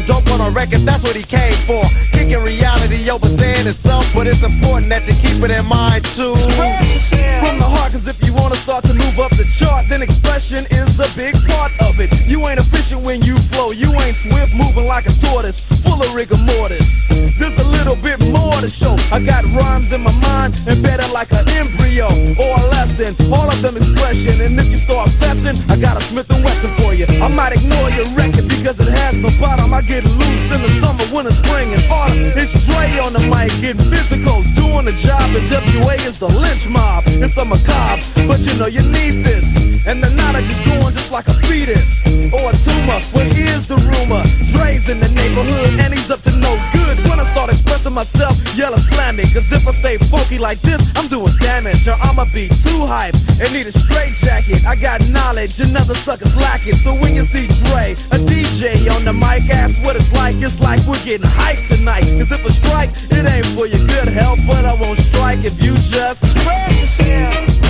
something dope on a record. That's what he came for. Kicking reality over stand itself, but it's important that you keep it in mind too. From the heart, cause if you wanna start to move up the chart, then expression is a big part of it. You ain't efficient when you flow, you ain't swift, moving like a tortoise, full of rigor mortis. There's a little bit more to show. I got rhymes in my mind, embedded like an embryo or a lesson. All of them expression, and if you start fessing, I got a Smith and Wesson for you. I might ignore your record because it has no bottom. I get loose in the summer, winter, spring, and autumn. It's Dre on the mic, getting physical, doing the job, and WA is the lynch mob. It's a macabre, but you know you need this. And the night knowledge is going just like a fetus or a tumor. Well, here's the rumor Dre's in the neighborhood, and he's up to no good. When I start expressing myself, yell or slam me. Cause if I stay funky like this, I'm doing damage. Or I'ma be too hype and need a straight jacket. I got knowledge, and other suckers lack it. So when you see Dre, a DJ on the mic, ask what it's like. It's like we're getting hyped tonight. Cause if I strike, it ain't for your good health, but I won't strike if you just spread yourself.